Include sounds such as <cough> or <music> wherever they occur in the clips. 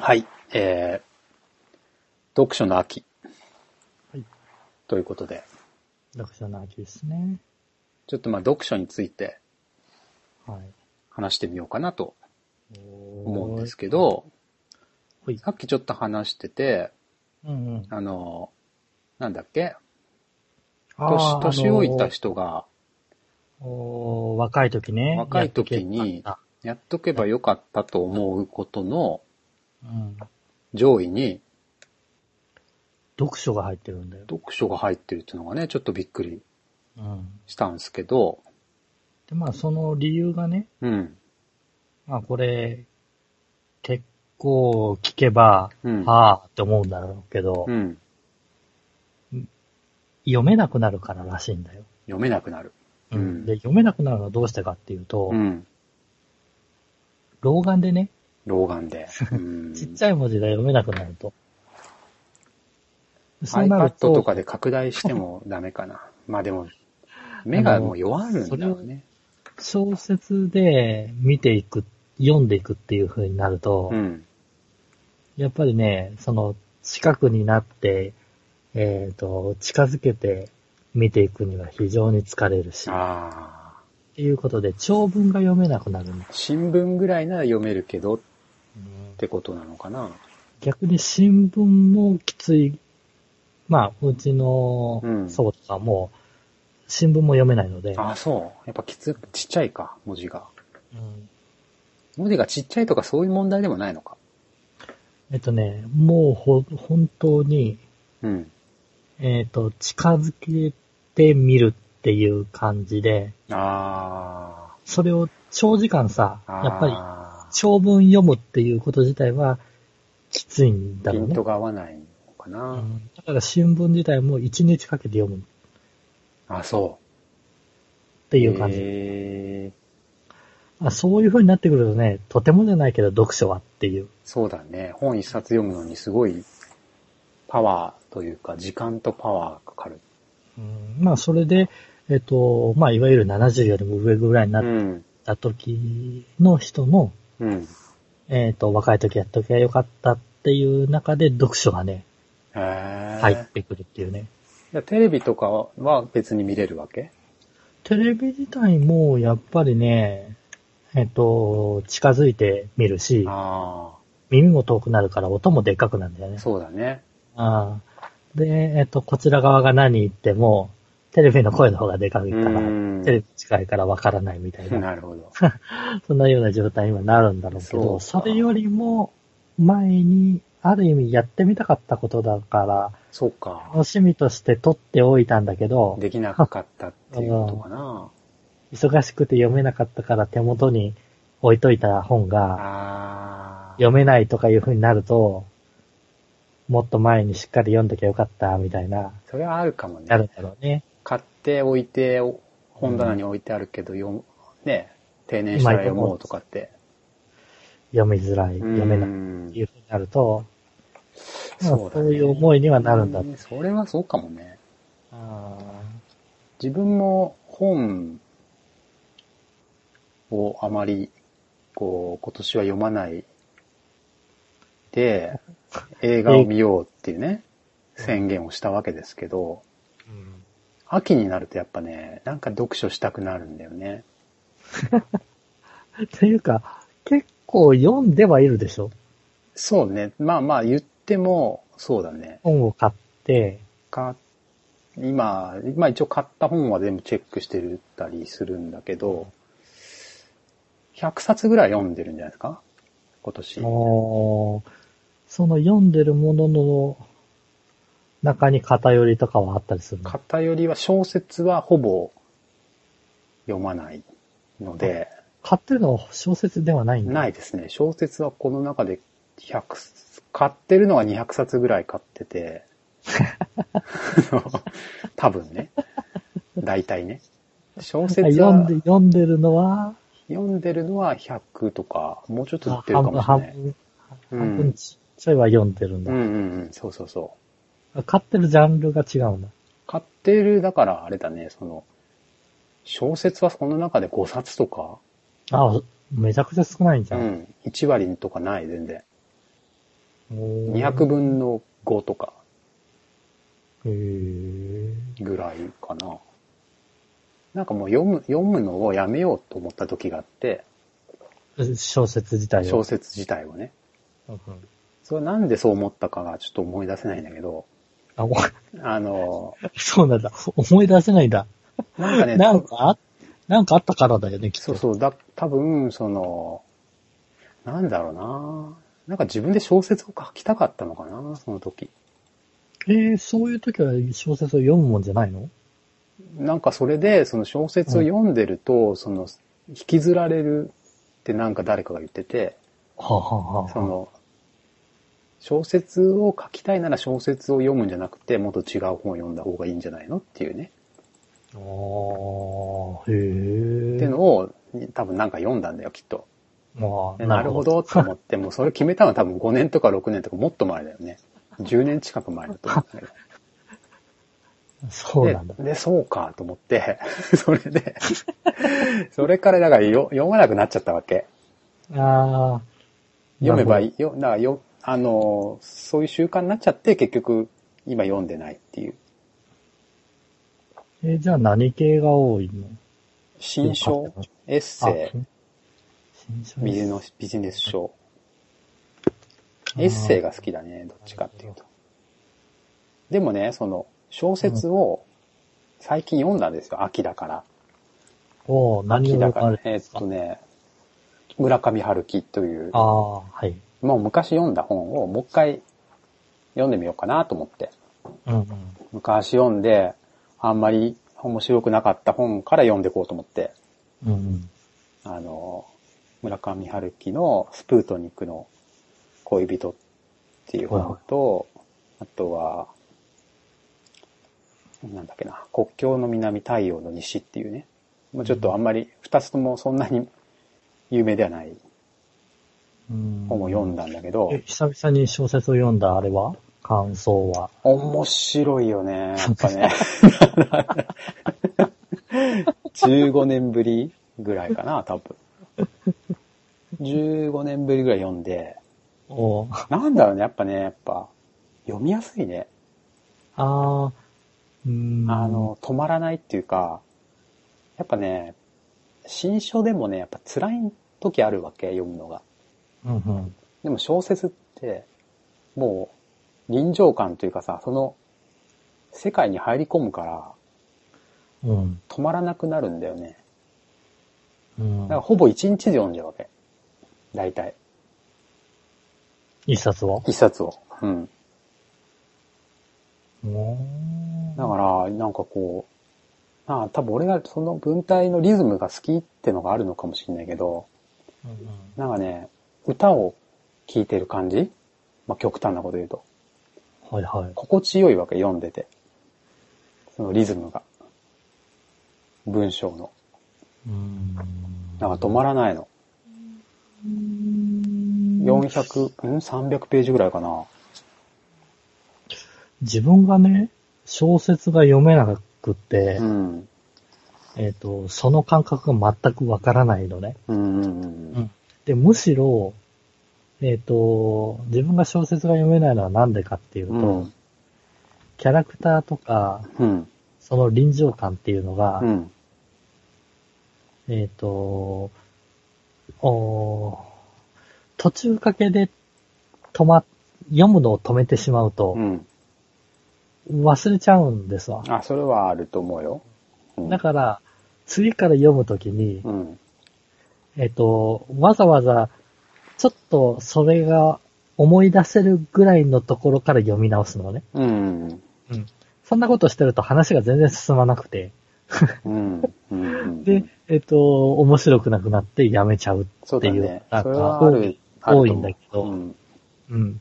はい。えー、読書の秋。はい。ということで、読書の秋ですね。ちょっとまあ読書についてはい。話してみようかなと思うんですけけど、はい。さっきちょっと話してて、うんうん。あの、なんだっけ？あ年、年老いた人。人が若い時ね。若い時にやっとけばよかったと思うことのうん。上位に読書が入ってるんだよ。読書が入ってるっていうのがね、ちょっとびっくりうん。したんですけど、で、まあその理由がね、うん。まあこれ、結構聞けば、うんはあって思うんだろうけど、うん。読めなくなるかららしいんだよ。読めなくなる。うんで、読めなくなるのはどうしてかっていうと、うん。老眼でね、老眼で。<laughs> うんちっちゃい文字が読めなくなると。そうなる iPad と、とかで拡大してもダメかな。<laughs> まあでも、目がもう弱るんだろうね。小説で見ていく、読んでいくっていう風になると、うん。やっぱりね、その、近くになって、えっ、と、近づけて見ていくには非常に疲れるし、っ。ていうことで、長文が読めなくなる新聞ぐらいなら読めるけどってことなのかな？逆に新聞もきつい。まあ、うちのうん祖母とかも、新聞も読めないので、ああ、そう。やっぱきつ、ちっちゃいか、文字が。うん文字がちっちゃいとかそういう問題でもないのか。えっとね、もうほ、本当に、うん。えっ、と、近づけてみるっていう感じで、あそれを長時間さ、あ。やっぱりあ長文読むっていうこと自体はきついんーだろうね。ピントが合わないのかな。うんだから新聞自体も1日かけて読むっあ、そう。ていう感じ。へーあそういう風になってくるとね、とてもじゃないけど読書はっていう。そうだね。本一冊読むのにすごいパワーというか、時間とパワーがかかる。うんまあそれで、えっ、と、まあいわゆる70よりも上ぐらいになっうん。た時の人の、うん。えっ、と、若い時やっときゃよかったっていう中で読書がね、入ってくるっていうね。テレビとかは別に見れるわけ？テレビ自体もやっぱりね、えっ、と、近づいてみるし、あ耳も遠くなるから音もでっかくなるんだよあ、ね。そうだね。ああで、えっ、と、こちら側が何言っても、テレビの声の方がでかいから、うんテレビ近いからわからないみたいな、なるほど。<laughs> そんなような状態にはなるんだろうけど、それよりも前に、ある意味やってみたかったことだから、そうか。楽しみとして撮っておいたんだけど、できなかったっていうことかな。忙しくて読めなかったから手元に置いといた本がああ。読めないとかいう風になると、もっと前にしっかり読んどきゃよかったみたいな、それはあるかもなるね。だろうね。買っておいて、本棚に置いてあるけど、読む、ね、定年したら読もうとかって。読みづらい、読めない。いっていう風になると、まあそういう思いにはなるんだ。うんそれはそうかもね。あ自分も本をあまり、こう、今年は読まないで、<laughs> 映画を見ようっていうね、宣言をしたわけですけど、秋になるとやっぱね、なんか読書したくなるんだよね。<laughs> というか、結構読んではいるでしょ？そうね。まあまあ言っても、そうだね。本を買って、か今、まあ一応買った本は全部チェックしてるたりするんだけど、100冊ぐらい読んでるんじゃないですか？今年。その読んでるものの中に偏りとかはあったりするの？偏りは小説はほぼ読まないので、買ってるのは小説ではないんだ。ないですね。小説はこの中で100、買ってるのは200冊ぐらい買ってて、<laughs> 多分ね。大体ね。小説は読んで、読んでるのは、読んでるのは100とか、もうちょっと言あってるか半分、半もしれない。分、うん半分ちっちゃいは読んでるんだ。うんうんうん、そうそうそう。買ってるジャンルが違うんだ。買ってる、だからあれだね、その、小説はその中で5冊とか、あ、めちゃくちゃ少ないんじゃ。うんん、1割とかない、全然。200分の5とかへーぐらいかな。なんかもう読む、読むのをやめようと思った時があって、小説自体を。小説自体をね。うんうんそれはなんでそう思ったかがちょっと思い出せないんだけど、あ、おあの、<laughs> そうなんだ。思い出せないんだ。なんかね、なんかあ、なんかあったからだよね、きっと。そうそう、だ、多分、その、なんだろうななんか自分で小説を書きたかったのかなその時。えー、そういう時は小説を読むもんじゃないの？なんかそれで、その小説を読んでると、その、引きずられるってなんか誰かが言ってて、はあ、はあはあ、その、小説を書きたいなら小説を読むんじゃなくて、もっと違う本を読んだ方がいいんじゃないのっていうね。あー、へえ。っていうのを、多分なんか読んだんだよ、きっと。まあ、でなるほ。どと思って、もうそれ決めたのは多分5年とか6年とかもっと前だよね。10年近く前だと思うんだけど。<laughs> そうなんだ。で、でそうかと思って、<laughs> それで、<laughs> それからだからよ読まなくなっちゃったわけ。ああ。い。読めばいい。よ、だからよ、あの、そういう習慣になっちゃって結局今読んでないっていう。えーじゃあ何系が多いの？新書、エッセイ、ビジネスビジネス書。エッセイが好きだね、どっちかっていうと。でもね、その、小説を最近読んだんですよ、秋だから。おー何を秋だから、えーっとね、村上春樹という、ああ、はい。もう昔読んだ本をもう一回読んでみようかなと思って。うんうん。昔読んで、あんまり面白くなかった本から読んでいこうと思って、うんうん。あの、村上春樹のスプートニクの恋人っていう本と、あとは、なんだっけな、国境の南太陽の西っていうね、もうちょっとあんまり二つともそんなに有名ではないうん本を読んだんだけど、え、久々に小説を読んだあれは？感想は？面白いよね、やっぱね。<laughs> 15年ぶりぐらいかな、多分。15年ぶりぐらい読んで、おーなんだろうね、やっぱね、やっぱ、読みやすいね。ああ、うーん。あ、の、止まらないっていうか、やっぱね、新書でもね、やっぱ辛い時あるわけ、読むのが。うんうん。でも小説って、もう、臨場感というかさ、その、世界に入り込むから、うん。止まらなくなるんだよね。うんだからほぼ一日で読んじゃうわけ。大体。一冊を？一冊を。うん。だから、なんかこう、ああ、多分俺がその文体のリズムが好きってのがあるのかもしれないけど、うんうんなんかね、歌を聴いてる感じ？まあ、極端なこと言うと。はいはい。心地よいわけ、読んでて。そのリズムが。文章の。うーん。なんか止まらないの。400、うん ?300 ページぐらいかな。自分がね、小説が読めなくって、うん。えっ、と、その感覚が全くわからないのね。うんうんうん。で、むしろ、えっ、と、自分が小説が読めないのはなんでかっていうと、うん。キャラクターとか、うん。その臨場感っていうのが、うん。えっ、と、おー途中かけで止ま、読むのを止めてしまうとう、ん。忘れちゃうんですわ。あ、それはあると思うよ。うんだから、次から読むときに、うん。えっ、と、わざわざ、ちょっとそれが思い出せるぐらいのところから読み直すのね。うん。そんなことしてると話が全然進まなくて。うん。うん。で、えっ、と、面白くなくなってやめちゃうっていう。なんか。多いんだけど、うん。うん。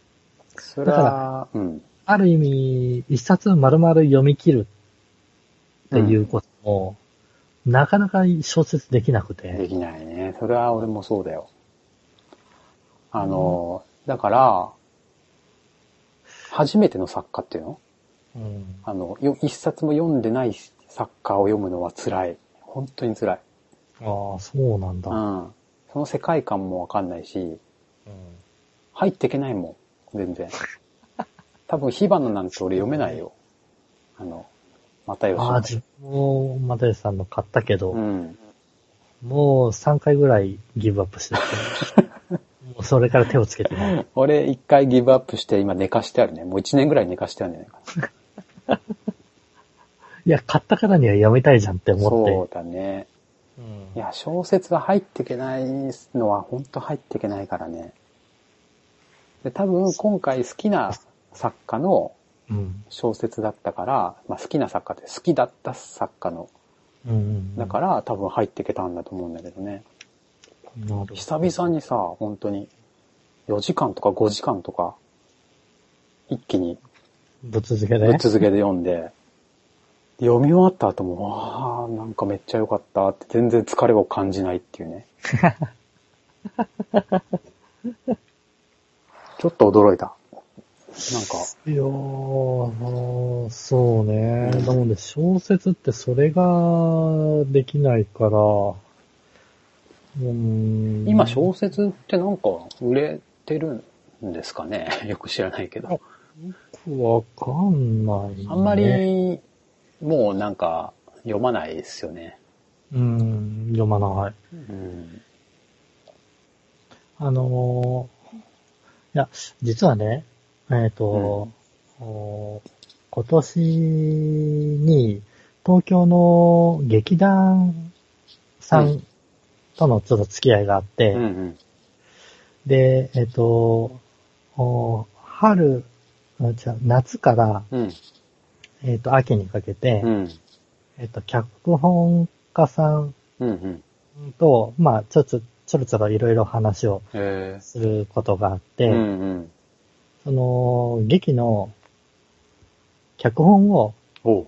それは、うん。ある意味、一冊丸々読み切るっていうことも、なかなか小説できなくでて。きないね。それは俺もそうだよ。あの、だから、初めての作家っていうの？うん。あの、よ一冊も読んでない作家を読むのは辛い。本当に辛い。ああ、そうなんだ。うん。その世界観もわかんないし、うん入っていけないも全然。<laughs> 多分、火花なんて俺読めないよ。あの、又吉ああ、自分も、又吉さんの買ったけど、うん。もう3回ぐらいギブアップしてて、<laughs> もうそれから手をつけてない。俺一回ギブアップして今寝かしてあるね。もう一年ぐらい寝かしてあるんじゃないかいや、買ったからには読みたいじゃんってな。思って。そうだね。うんいや、小説が入っていけないのは本当入っていけないからね。で多分今回好きな作家のうん。小説だったから、まあ好きな作家って好きだった作家の、うんうん。だから多分入っていけたんだと思うんだけどね。ど久々にさ、本当に4時間とか5時間とか、一気にぶっ続けでぶっ続けで読んで、読み終わった後も、わあなんかめっちゃ良かったって全然疲れを感じないっていうね。<laughs> ちょっと驚いた。なんか、いやー、そうね。なので、小説ってそれができないから、うーん。今小説ってなんか売れてるんですかね？<laughs> よく知らないけど。わかんない、ね。あんま、り、もうなんか読まないですよね。うん、読まない。うん。あのーいや、実はね、えっ、と、お今年に東京の劇団さはいんとのちょっと付き合いがあって、うんうん。で、えっ、と、お春、夏から、うん。えっ、と、秋にかけて、うん。えっ、と、脚本家さんうんうん。と、まあ、ちょっと、ちょろちょろいろいろ話をへすることがあって、え。うんうん。その、劇の脚本をおう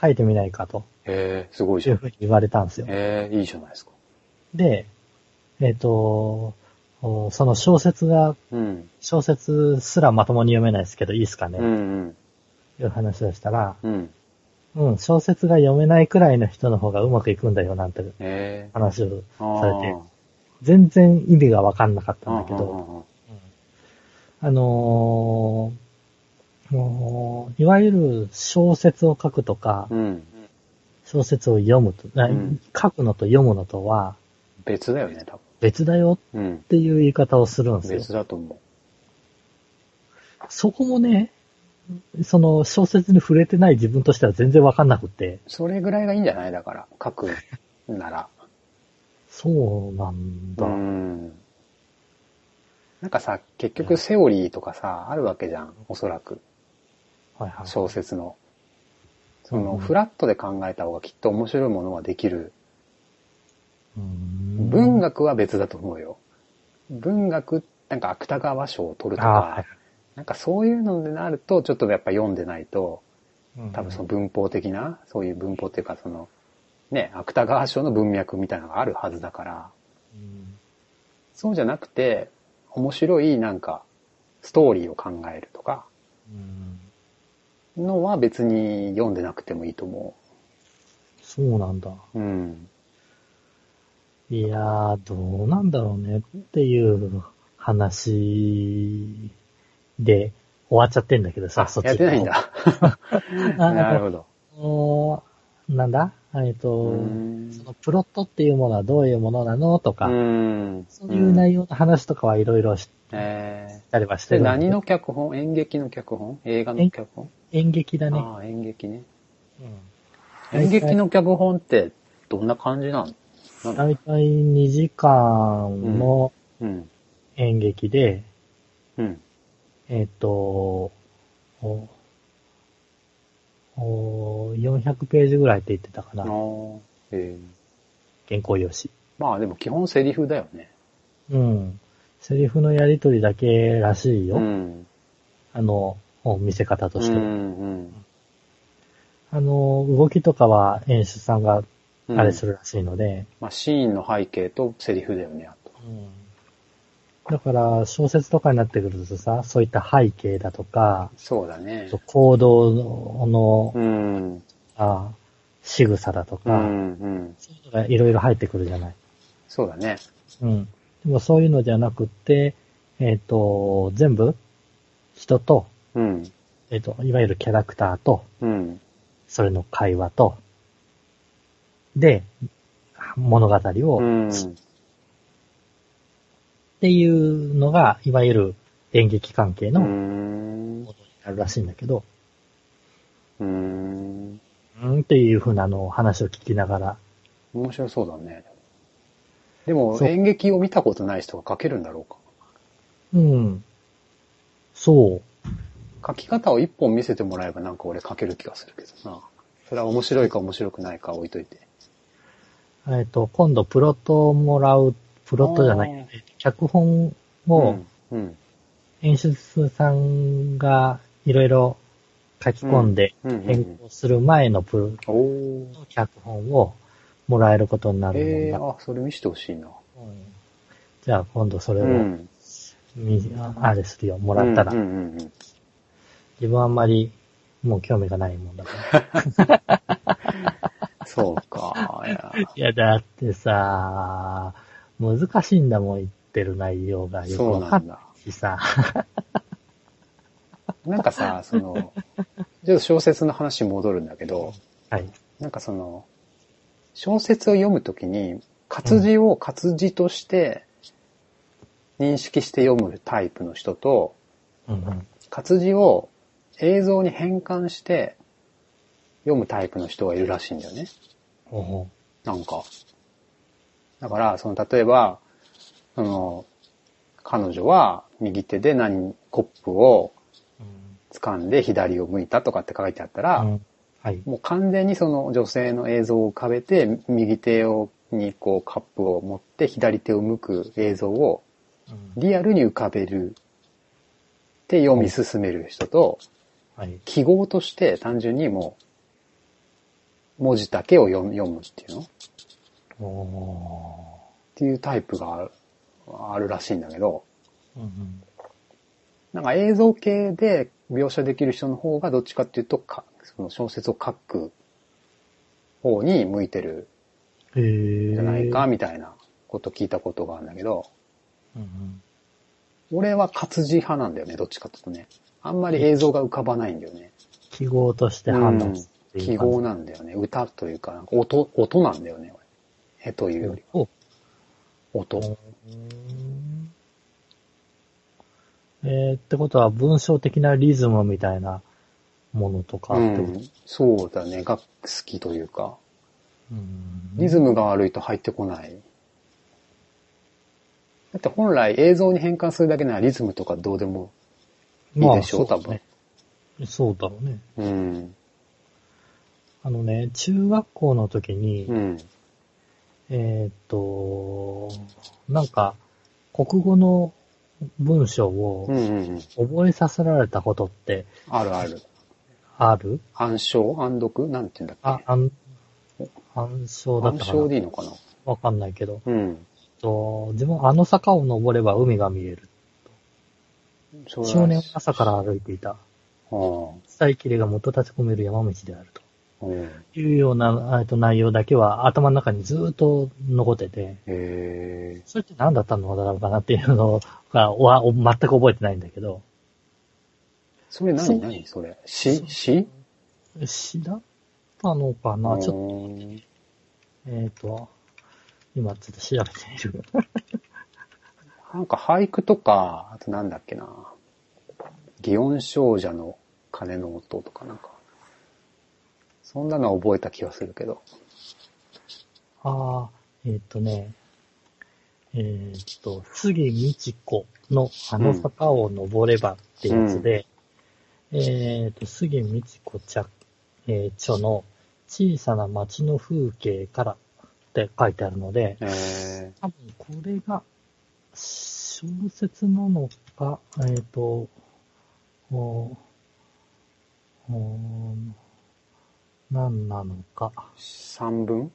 書いてみないかとへえ、すごいじゃ。いうんふうに言われたんですよ。へえ、いいじゃないですか。で、えっ、と、おその小説が、うん。小説すらまともに読めないですけど、いいですかね、うんうん。いう話をしたら、うん。うん、小説が読めないくらいの人の方がうまくいくんだよ、なんてへえ。話をあされて、全然意味がわかんなかったんだけど、ど。あのーいわゆる小説を書くとか、うん。小説を読むと、あうん書くのと読むのとは別だよね、多別だよ分。うんっ。ていう言い方をするんですよ。別だと思そこもね、その小説に触れてない自分としては全然わかんなくて、う。それぐらいがいいんじゃない？だから、書くなら。<laughs> そうなんだ。うん。なんかさ、結局セオリーとかさ、あるわけじゃん、おそらく。はいはい。小説の。その、フラットで考えた方がきっと面白いものはできる。文学は別だと思うよ。文学、なんか芥川賞を取るとか、なんかそういうのになると、ちょっとやっぱ読んでないと、多分その文法的な、そういう文法っていうかその、ね、芥川賞の文脈みたいなのがあるはずだから、うんそうじゃなくて、面白いなんか、ストーリーを考えるとか、うんのは別に読んでなくてもいいと思そうなんだ。う。うん。いやー、どうなんだろうねっていう話で終わっちゃってんだけどさ、あそっち。やってないんだ。あ <laughs> なるほど。おなんだ？えっと、うん。そのプロットっていうものはどういうものなのとか、うん。そういう内容の話とかはいろいろしえたりはしてる何の脚本？演劇の脚本？映画の脚本？演劇だね。ああ、演劇ね。うん。演劇の脚本ってどんな感じなのなん？だだいたい2時間のうん。演劇で、うん。えっ、と、おお400ページぐらいって言ってたかあな、ーえー原稿用紙。まあでも基本セリフだよね。うん。セリフのやりとりだけらしいよ。うん。あの、見せ方としては。うんうんあの、動きとかは演出さんがうん。あれするらしいので、まあシーンの背景とセリフだよね、あと。だから小説とかになってくるとさ、そういった背景だとか、そうだね。行動の、うん。あ仕草だとうか、んうん。そういうのがいろいろ入ってくるじゃない。そうだね。うん。でもそういうのじゃなくって、えっ、と、全部、人と、うん。えっ、と、いわゆるキャラクターと、うん。それの会話と、で、物語を、うん。っていうのが、いわゆる演劇関係うのん。ことになるらしいんだけど、うん。うんっていうふうなのを話を聞きながら、面白そうだね。でも、演劇を見たことない人が書けるんだろうか。うん。そう。書き方を一本見せてもらえばなんか俺書ける気がするけどな。それは面白いか面白くないか置いといて。えっ、と、今度プロットをもらう、プロットじゃない、脚本を。演出さんがいろいろ書き込んで変更する前のプロおー。脚本をもらえることになるもんだ。ええー、あ、それ見せてほしいな。うんじゃあ今度それを、うん。みあれするよ、もらったら。うんうんうんうん。自分はあんまりもう興味がないもんだから。<laughs> そうか。いやいや、だってさ、難しいんだもん、てる内容がよくそうわかんななんだ。いしさ。<laughs> なんかさ、その、ちょっと小説の話に戻るんだけど、はい。なんかその、小説を読むときに、活字を活字として認識して読むタイプの人と、うんうん。活字を映像に変換して読むタイプの人がいるらしいんだよね。ほうほなんか。だから、その、例えば、その、彼女は右手で何、コップをう掴んで左を向いたとかって書いてあったら、うん。うんはい。もう完全にその女性の映像を浮かべて、右手をにこうカップを持って左手を向く映像をうん。リアルに浮かべるって読み進める人と、はい。記号として単純にもう文字だけを読むっていうの？っおていうタイプがあるらしいんだけど、ーうんうんなんか映像系で描写できる人の方がどっちかっていうとか、その小説を書く方に向いてるじゃないかみたいなこと聞いたことがあるんだけど、うんうん俺は活字派なんだよね、どっちかっていうとね。あんまり映像が浮かばないんだよね。記号として判断記号なんだよね。歌というか、音、音なんだよね。絵というより。お音。うんえー、ってことは文章的なリズムみたいなものとかうん。そうだね。が好きというか。うんリズムが悪いと入ってこない。だって本来映像に変換するだけならリズムとかどうでもいいでしょ、多分まあそうだね。。そうだろうね。うん。あのね、中学校の時に、うん。えーっと、なんか、国語の文章をうんうんうん。覚えさせられたことってあるある。ある？暗唱？暗読？なんて言うんだっあ、け暗、暗唱だっ暗たかな唱でいいのかな？わかんないけど。うん。と自分、あの坂を登れば海が見える。少年は朝から歩いていた。あ伝えきれが元立ち込める山道であると。いうような、えっと、内容だけは頭の中にずっと残ってて、え。それって何だったのだろうかなっていうのが、わ全く覚えてないんだけど、それ何何？それ詩詩詩だったのかな？ちょっと、と。えっ、と、今ちょっと調べてみる。<laughs> なんか俳句とか、あとなんだっけな。祇園少女の鐘の音とかなんか。そんなのは覚えた気がするけど。ああ、えっ、とね、えっ、と、杉美智子のあの坂を登ればってやつで、えっ、と、杉美智子茶、えー著の小さな町の風景からって書いてあるので、え多分これが小説なのか、えっ、と、おお何なのか。ー、三文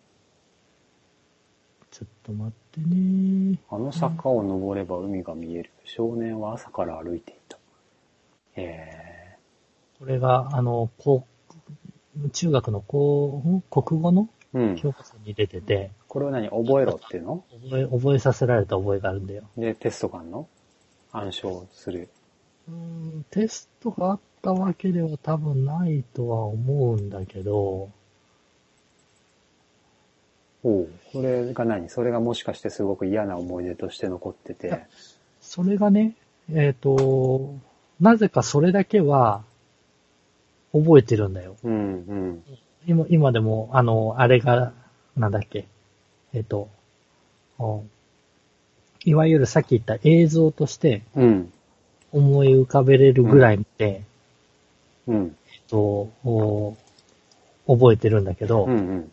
ちょっと待ってね。あの坂を登れば海が見える。少年は朝から歩いていた。えこれが、あの、こう、中学のこう、ん？国語の？ー、うん。教科書に出てて、これは何？覚えろっていうの？覚え、覚えさせられた覚えがあるんだよ。で、テストがあんの？暗唱する。うんテストがあったわけでは多分ないとは思うんだけど、おうそれが何？それがもしかしてすごく嫌な思い出として残ってて。それがね、えっ、と、なぜかそれだけは覚えてるんだよ。うん、うん。今、今でも、あの、あれが、なんだっけ、えっ、と、おいわゆるさっき言った映像としてうん、思い浮かべれるぐらいで、うん、えっと、お覚えてるんだけど、うん、うん。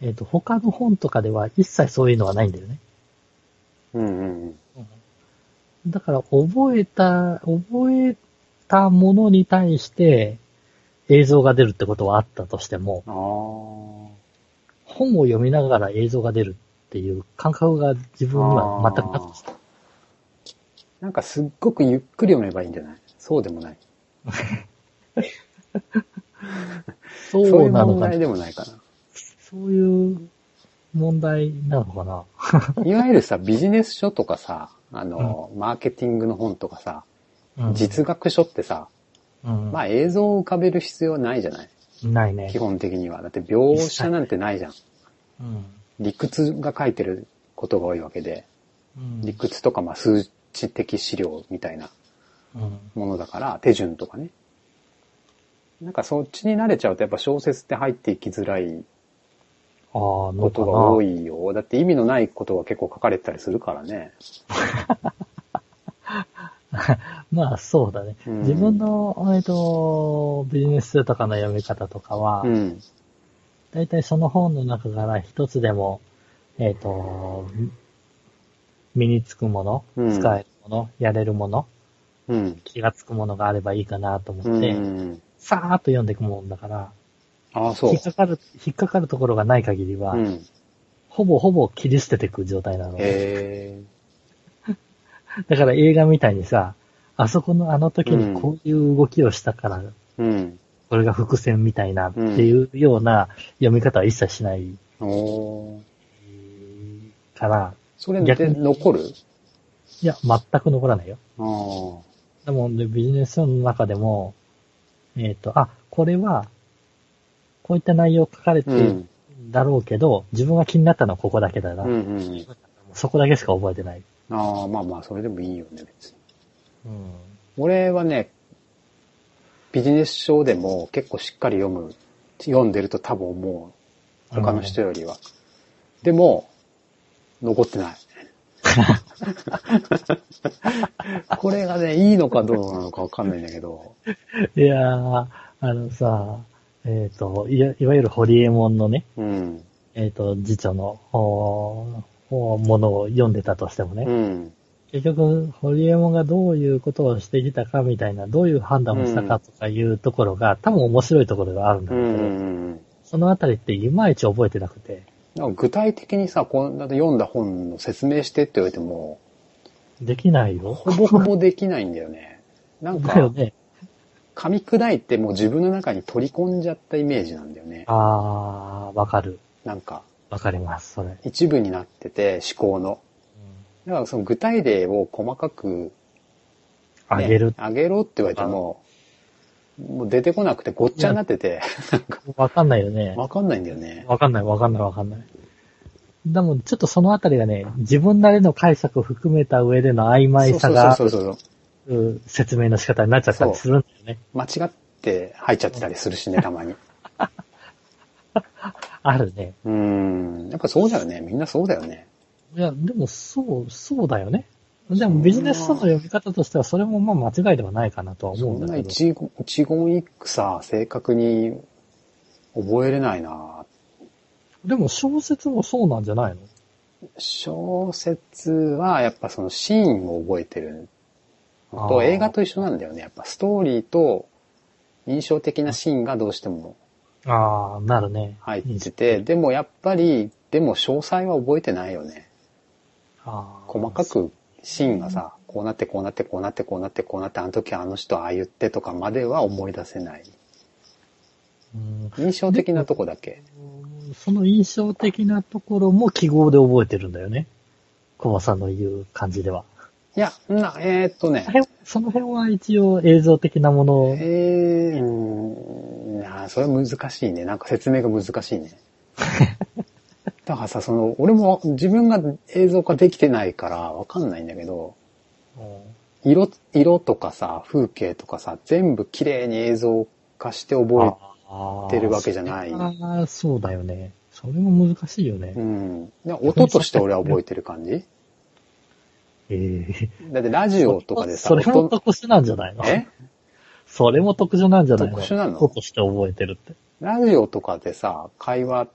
えっ、と、他の本とかでは一切そういうのはないんだよね。うん、うん。だから、覚えた、覚えたものに対して映像が出るってことはあったとしても。本を読みながら映像が出るっていう感覚が自分には全くなくてなんかすっごくゆっくり読めばいいんじゃない？そうでもない。<laughs> そそういう問題でもないかな。そういう問題なのかな。<laughs> いわゆるさ、ビジネス書とかさ、あの、マーケティングの本とかさ、うん。実学書ってさ、うん。まあ映像を浮かべる必要はないじゃない？ないね。基。本的には。だって描写なんてないじゃん。うん。理屈が書いてることが多いわけで、うん。理屈とかまあ数値的資料みたいなうんものだから、手順とかね。なんかそっちに慣れちゃうとやっぱ小説って入っていきづらいことが多な。いよ。だって意味のないことが結構書かれてたりするからね。<laughs> まあそうだね。うん自分の、えっと、ビジネス書とかの読み方とかは、うん。だいたいその本の中から一つでも、えっ、と、身につくもの、うん使えるもの、やれるもの、うん。気がつくものがあればいいかなとう思って、ん。さーっと読んでいくもんだから、ああ、そう引っ。かかる、引っかかるところがない限りは、うん。ほぼほぼ切り捨てていく状態なの。へ <laughs> だから映画みたいにさ、あそこのあの時にこういう動きをしたから、え。うん。これが伏線みたいなっていうような読み方は一切しないから、それで逆に残る？いや、全く残らないよ。ああ。でも、でビジネス書の中でも、えっ、と、あ、これは、こういった内容書かれてるうん。だろうけど、自分が気になったのはここだけだな。うんうん。そこだけしか覚えてない。ああ、まあまあ、それでもいいよね、別に。うん。俺はね、ビジネス書でも結構しっかり読む、読んでると多分思う。他の人よりは。でも、残ってない。<laughs> これがね、いいのかどうなのかわかんないんだけど。いやー、あのさ、えっ、といわ、いわゆるホリエモンのね、うん。えっ、と、辞書の、おおものを読んでたとしてもね、うん。結局、ホリエモンがどういうことをしてきたかみたいな、どういう判断をしたかとかいうところが、多分面白いところがあるんだうけど、ん。そのあたりっていまいち覚えてなくて、なんか具体的にさ、こんな読んだ本の説明してって言われても、できないよ。ほぼほぼできないんだよね。なんか、だよね。噛み砕いてもう自分の中に取り込んじゃったイメージなんだよね。あー、わかる。なんか、わかります、それ。一部になってて思考の。だからその具体例を細かく、ねあげる。あげろって言われても、もう出てこなくてごっちゃになってて、わかんないよね。わかんないんだよね。わかんない、わかんない、わかんない。でも、ちょっとそのあたりがね、自分なりの解釈を含めた上での曖昧さがそうそうそうそう。うん説明の仕方になっちゃったりするんだよね。間違って入っちゃってたりするしね、たまに。<laughs> あるね。うーん。やっぱそうだよね。みんなそうだよね。いや、でもそう、そうだよね。でもビジネス書の読み方としてはそれもまあ間違いではないかなとは思そなうんんだけど。一言一言一句さ、正確に覚えれないなでも小説もそうなんじゃないの？小説はやっぱそのシーンを覚えてるのと映画と一緒なんだよね。やっぱストーリーと印象的なシーンがどうしてもああ、なるね。入ってて、でもやっぱり、でも詳細は覚えてないよね。あー細かくシーンがさ、こうなってこうなってこうなってこうなってこうなってあの時あの人ああ言ってとかまでは思い出せない。うん印象的なとこだけ。その印象的なところも記号で覚えてるんだよね。コバさんの言う感じでは。いや、な、えーっとねその、辺は一応映像的なものを、えー、うん、それは難しいね。なんか説明が難しいね。<laughs> だからさ、その、俺も自分が映像化できてないからわかんないんだけど、色、色とかさ、風景とかさ、全部綺麗に映像化して覚えてるわけじゃないああ、そうだよね。それも難しいよね。うん。で音として俺は覚えてる感じ？ええだってラジオとかでさ、それも音特殊なんじゃないの？え？それも特殊なんじゃないの？特殊なの？音として覚えてるって。ラジオとかでさ、会話、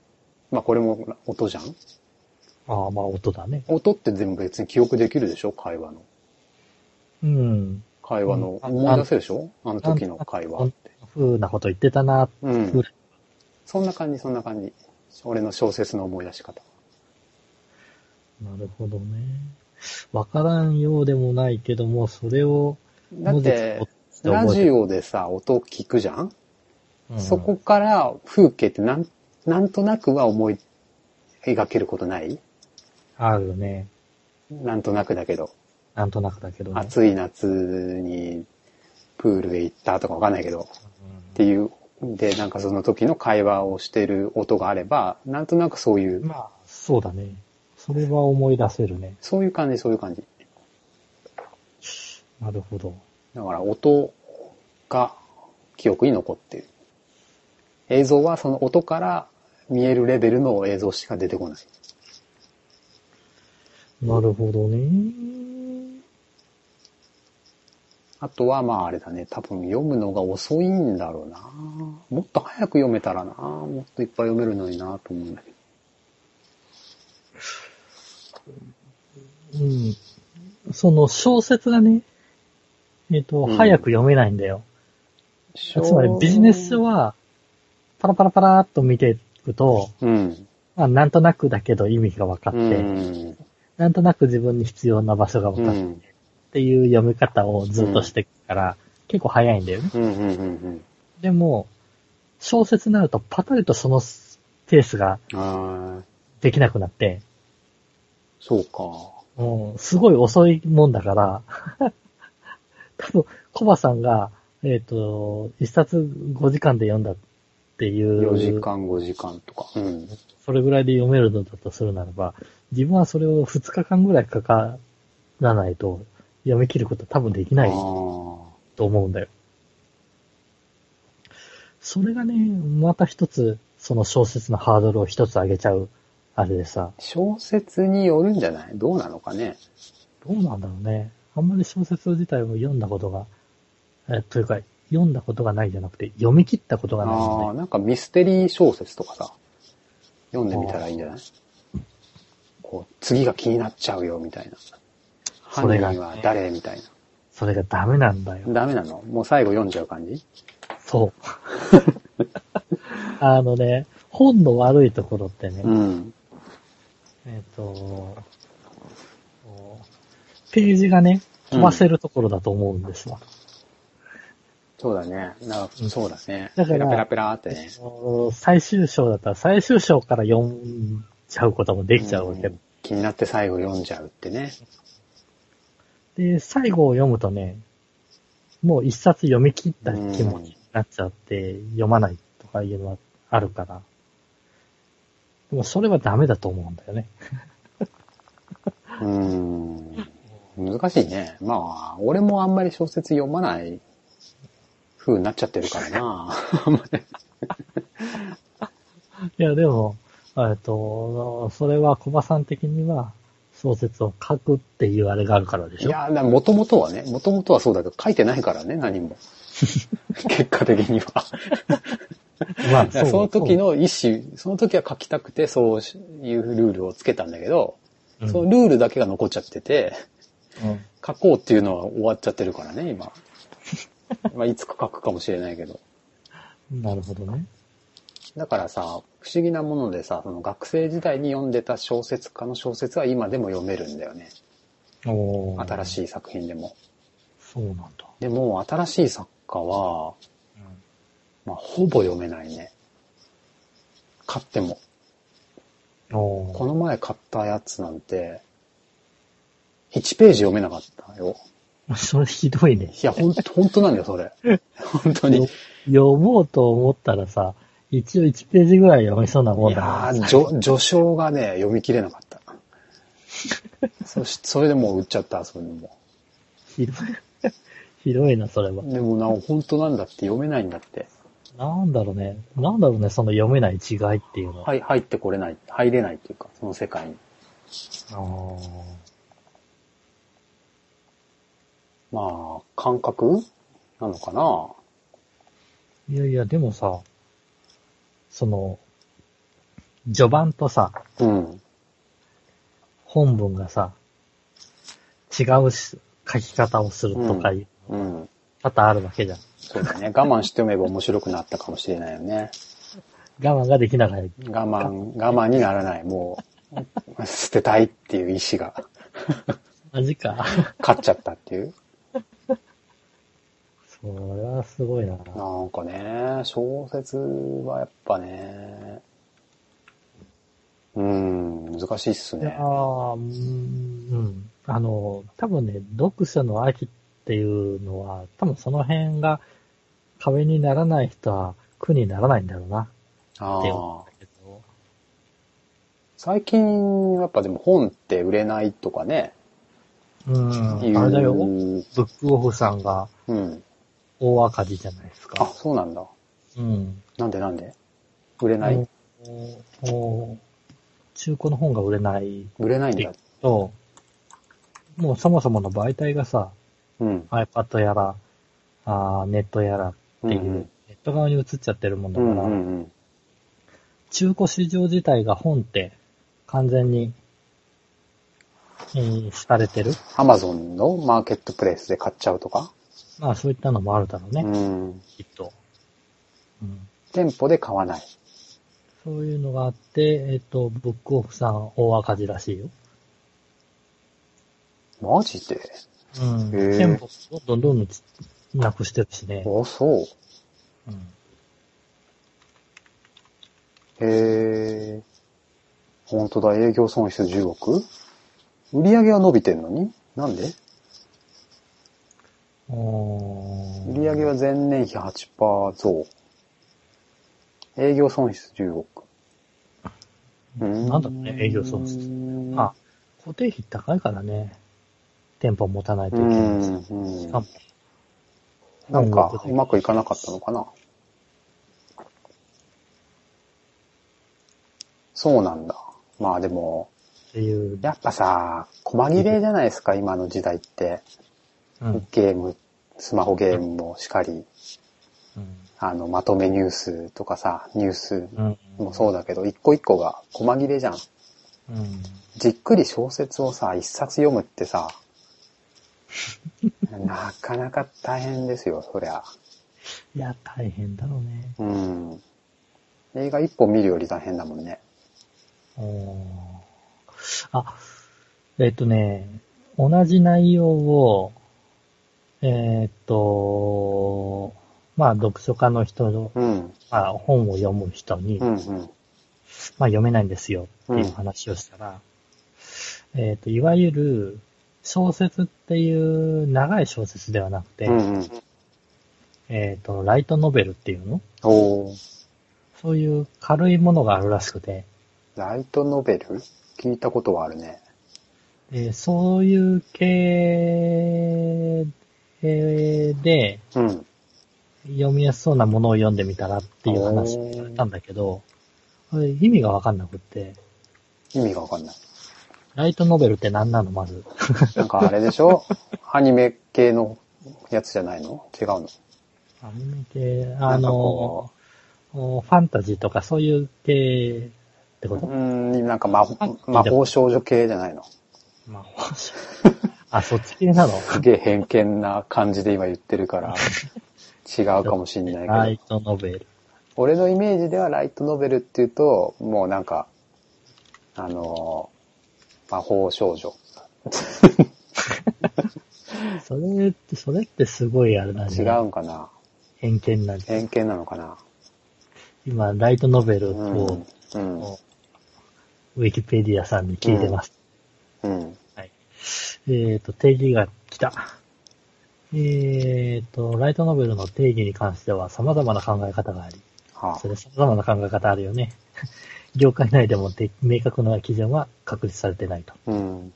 まあこれも音じゃん？ああ、まあ音だね。音って全部別に記憶できるでしょ？会話の。うん。会話の、うん思い出せるでしょ？あの時の会話って。ふうなこと言ってたな、うん。そんな感じ、そんな感じ。俺の小説の思い出し方。なるほどね。わからんようでもないけども、それをだって、ラジオでさ、音聞くじゃん、うんそこから風景ってなん、なんとなくは思い描けることない？あるよね。なんとなくだけど。なんとなくだけどね。暑い夏にプールへ行ったとかわかんないけど。っていう、で、なんかその時の会話をしてる音があれば、なんとなくそういううん、まあ、そうだね。それは思い出せるね。そういう感じ、そういう感じ。なるほど。だから音が記憶に残っている。映像はその音から見えるレベルの映像しか出てこない。なるほどね。あとはまああれだね、多分読むのが遅いんだろうな。もっと早く読めたらな、もっといっぱい読めるのになと思うんだけど。うん。その小説がね、えっ、と、うん早く読めないんだよ。つまりビジネス書は、パラパラパラーっと見ていくと、うん。まあ、なんとなくだけど意味が分かって、うん。なんとなく自分に必要な場所が分かって、うん。っていう読み方をずっとしてくから、結構早いんだよね。うん。うん。うん。でも、小説になるとパタリとそのペースができなくなって、そうか。うん、すごい遅いもんだから、多分、コバさんが、えっ、と、一冊5時間で読んだっていう、4時間、5時間とか。うん。それぐらいで読めるのだとするならば、自分はそれを2日間ぐらいかからないと読み切ること多分できない。と思うんだよ。それがね、また一つ、その小説のハードルを一つ上げちゃう、あれでさ、小説によるんじゃない？どうなのかね？どうなんだろうね。あんまり小説自体を読んだことが、えというか、読んだことがないじゃなくて、読み切ったことがないああ、ので、なんかミステリー小説とかさ、読んでみたらいいんじゃない？こう、次が気になっちゃうよ、みたいな。犯それが人は誰みたいそれがダメなんだよ。な。ダメなの？もう最後読んじゃう感じ？そう。<laughs> あのね、本の悪いところってね、うん。えっ、と、こうページがね、飛ばせるところだと思うんですわ。そうだね。なそうだね。だからペラペラペラってね。最終章だったら最終章から読んじゃうこともできちゃうわけ。うん気になって最後読んじゃうってね。で、最後を読むとね、もう一冊読み切った気持ちになっちゃって、読まないとかいうのはあるから。でもそれはダメだと思うんだよね。うーん。難しいね。まあ、俺もあんまり小説読まない風になっちゃってるからな。<laughs> いや、でも、えっと、それは小葉さん的には小説を書くっていうあれがあるからでしょ？いや、もともとはね、もともとはそうだけど、書いてないからね、何も。<laughs> 結果的には。まあその時、の意思、その時は書きたくて、そういうルールをつけたんだけど、そうそのルールだけが残っちゃってて、うん書こうっていうのは終わっちゃってるからね、今。<laughs> まあ、いつか書くかもしれないけど。うんなるほどね。だからさ、不思議なものでさ、その学生時代に読んでた小説家の小説は今でも読めるんだよね。おい。新しい作品でも。そうなんだ。でも、新しい作家は、まあ、ほぼ読めないね。買っても。この前買ったやつなんて、1ページ読めなかったよ。それひどいね。いや、ほんと、ほんとなんだよ、それ。<laughs> 本当に。い読もうと思ったらさ、一応1ページぐらい読めそうなもんだやー、序、序章がね、読み切れなかった。<laughs> そし、それでもう売っちゃった、そういうのも。ひどい。<laughs> ひどいな、それは。でもな、本当なんだって読めないんだって。なんだろうね。なんだろうね、その読めない違いっていうのは。はい、入ってこれない、入れないっていうか、その世界に。あーまあ、感覚？なのかな？いやいや、でもさ、その、序盤とさ、うん。本文がさ、違うし書き方をするとかいう、うん。多々あるわけじゃん。そうだね。我慢して読めば面白くなったかもしれないよね。我慢ができながら、我慢、我慢にならない。もう、<laughs> 捨てたいっていう意志がマジか。<laughs> 勝っちゃったっていう。それはすごいな。なんかね、小説はやっぱね、うん、難しいっすね。ーうん、うん。あの、多分ね、読書の秋っていうのは、多分その辺が壁にならない人は苦にならないんだろうなああ。最近、やっぱでも本って売れないとかね。うん、あれだよ。ブックオフさんがうん。大赤字じゃないですあ、か。そうなんだ。うん。なんでなんで？売れない、おお中古の本が売れない売れないんだ。と、もうそもそもの媒体がさ、うん。iPad やら、あーネットやらっていう、うんうんネット側に移っちゃってるもんだうから、んうんうん。中古市場自体が本って完全に、えー、されてる。アマゾンのマーケットプレイスで買っちゃうとか？まあそういったのもあるだろうね、うん。きっと。うん。店舗で買わない。そういうのがあって、えっ、と、ブックオフさん大赤字らしいよ。マジで？うん。店舗どんどんどんどんつなくしてるしね。あ、そう。うん。へえ。本当だ、営業損失10億？売り上げは伸びてんのに？なんで？売り上げは前年比8%増。営業損失10億。うなんだろうね営業損失失あ、固定費高いからね。店舗持たないとういけないん、し。かもなんか、うまくいかなかったのかなそうなんだ。まあでも。やっぱさ、細切れじゃないですか、今の時代って。うん。ゲーム、スマホゲームもしかり、うん。あの、まとめニュースとかさ、ニュースうん。もそうだけど、一個一個が細切れじゃん。うん。じっくり小説をさ、一冊読むってさ、<laughs> なかなか大変ですよ、そりゃ。いや、大変だろうね。うん。映画一本見るより大変だもんね。おーあ、えっ、とね、同じ内容を、えっ、と、まあ、読書家の人の、うん。まあ、本を読む人に、うんうん。まあ、読めないんですよっていう話をしたら、えっ、と、いわゆる小説っていう長い小説ではなくて、うんうん。えっ、と、ライトノベルっていうの？そういう軽いものがあるらしくて、ライトノベル？聞いたことはあるね。えーそういう系えーでうん。読みやすそうなものを読んでみたらっていう話をされたんだけど、意味がわかんなくって、意味がわかんない。ライトノベルって何なの？まず。なんかあれでしょ？<laughs> アニメ系のやつじゃないの？違うの？アニメ系、あのファンタジーとかそういう系ってこと、うーん、なんか魔法魔法少女系じゃないの？まあ、あ、そっち系なの？すげえ偏見な感じで今言ってるから、<laughs> 違うかもしんないけど。ライトノベル。俺のイメージではライトノベルっていうと、もうなんか、あのー魔法少女。<laughs> それって、それってすごいあれだね。違うんかな？偏見なんで偏見なのかな？今、ライトノベルうんを、。うん。ウィキペディアさんに聞いてます。うん。はい。えっ、と、定義が来た。えっ、と、ライトノベルの定義に関しては様々な考え方があり、はそれ様々な考え方あるよね。<laughs> 業界内でもで明確な基準は確立されてないと。あ。うん。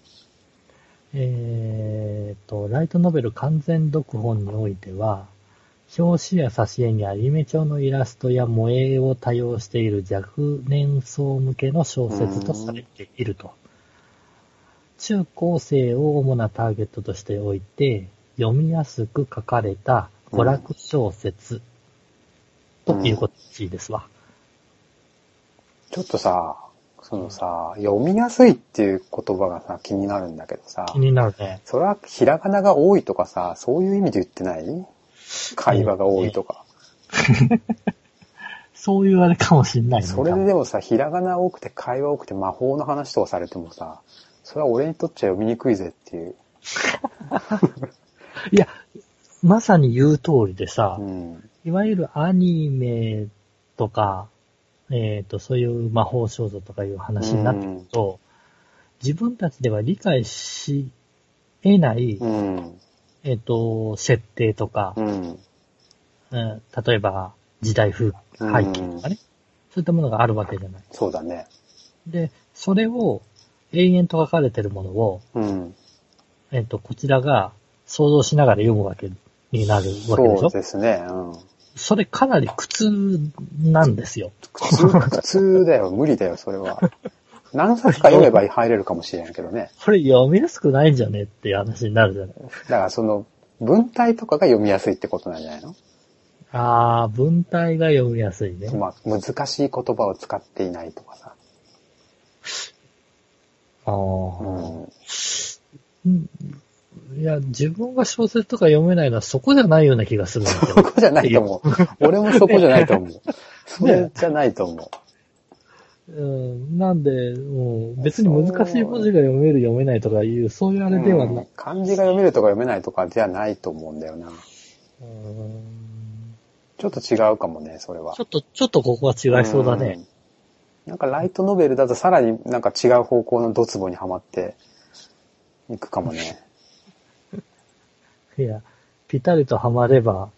えっ、と、ライトノベル完全読本においては、表紙や挿絵にアニメ調のイラストや萌えを多用している若年層向けの小説とされていると。中高生を主なターゲットとしておいて、読みやすく書かれた娯楽小説ということらしいですわ。ちょっとさ、そのさ、読みやすいっていう言葉がさ、気になるんだけどさ、気になるね。それはひらがなが多いとかさ、そういう意味で言ってない？会話が多いとか。<laughs> そういうあれかもしんないね。それででもさ、ひらがな多くて会話多くて魔法の話とかされてもさ、それは俺にとっちゃ読みにくいぜっていう。<laughs> いや、まさに言う通りでさ、うん。いわゆるアニメとか、えっ、と、そういう魔法少女とかいう話になってくると、自分たちでは理解し得ない、うん。えっ、と、設定とか、うん。うん例えば時代風背景とかね、そういったものがあるわけじゃない。そうだね。で、それを永遠と書かれてるものを、うん。えっ、と、こちらが想像しながら読むわけになるわけでしょ？そうですね。うん。それかなり苦痛なんですよ。普通、普通だよ。無理だよ、それは。<laughs> 何冊か読めば入れるかもしれんけどね。これ読みやすくないんじゃね？っていう話になるじゃない。だからその、文体とかが読みやすいってことなんじゃないの？ああ、文体が読みやすいね。まあ、難しい言葉を使っていないとかさ。ああ、うん。うんいや、自分が小説とか読めないのはそこじゃないような気がするんだけそど。こじゃないと思う。俺もそこじゃないと思う。それじゃないと思うん、なんで、もう別に難しい文字が読める読めないとかいう、そういうあう。れではない。うん漢字が読めるとか読めないとかじゃないと思うんだよな。うんちょっと違うかもね、それはちょ。っと、ちょっとここは違いそうだね。うん。なんかライトノベルだとさらになんか違う方向のドツボにはまっていくかもね。<laughs> いや、ぴたりとはまれば、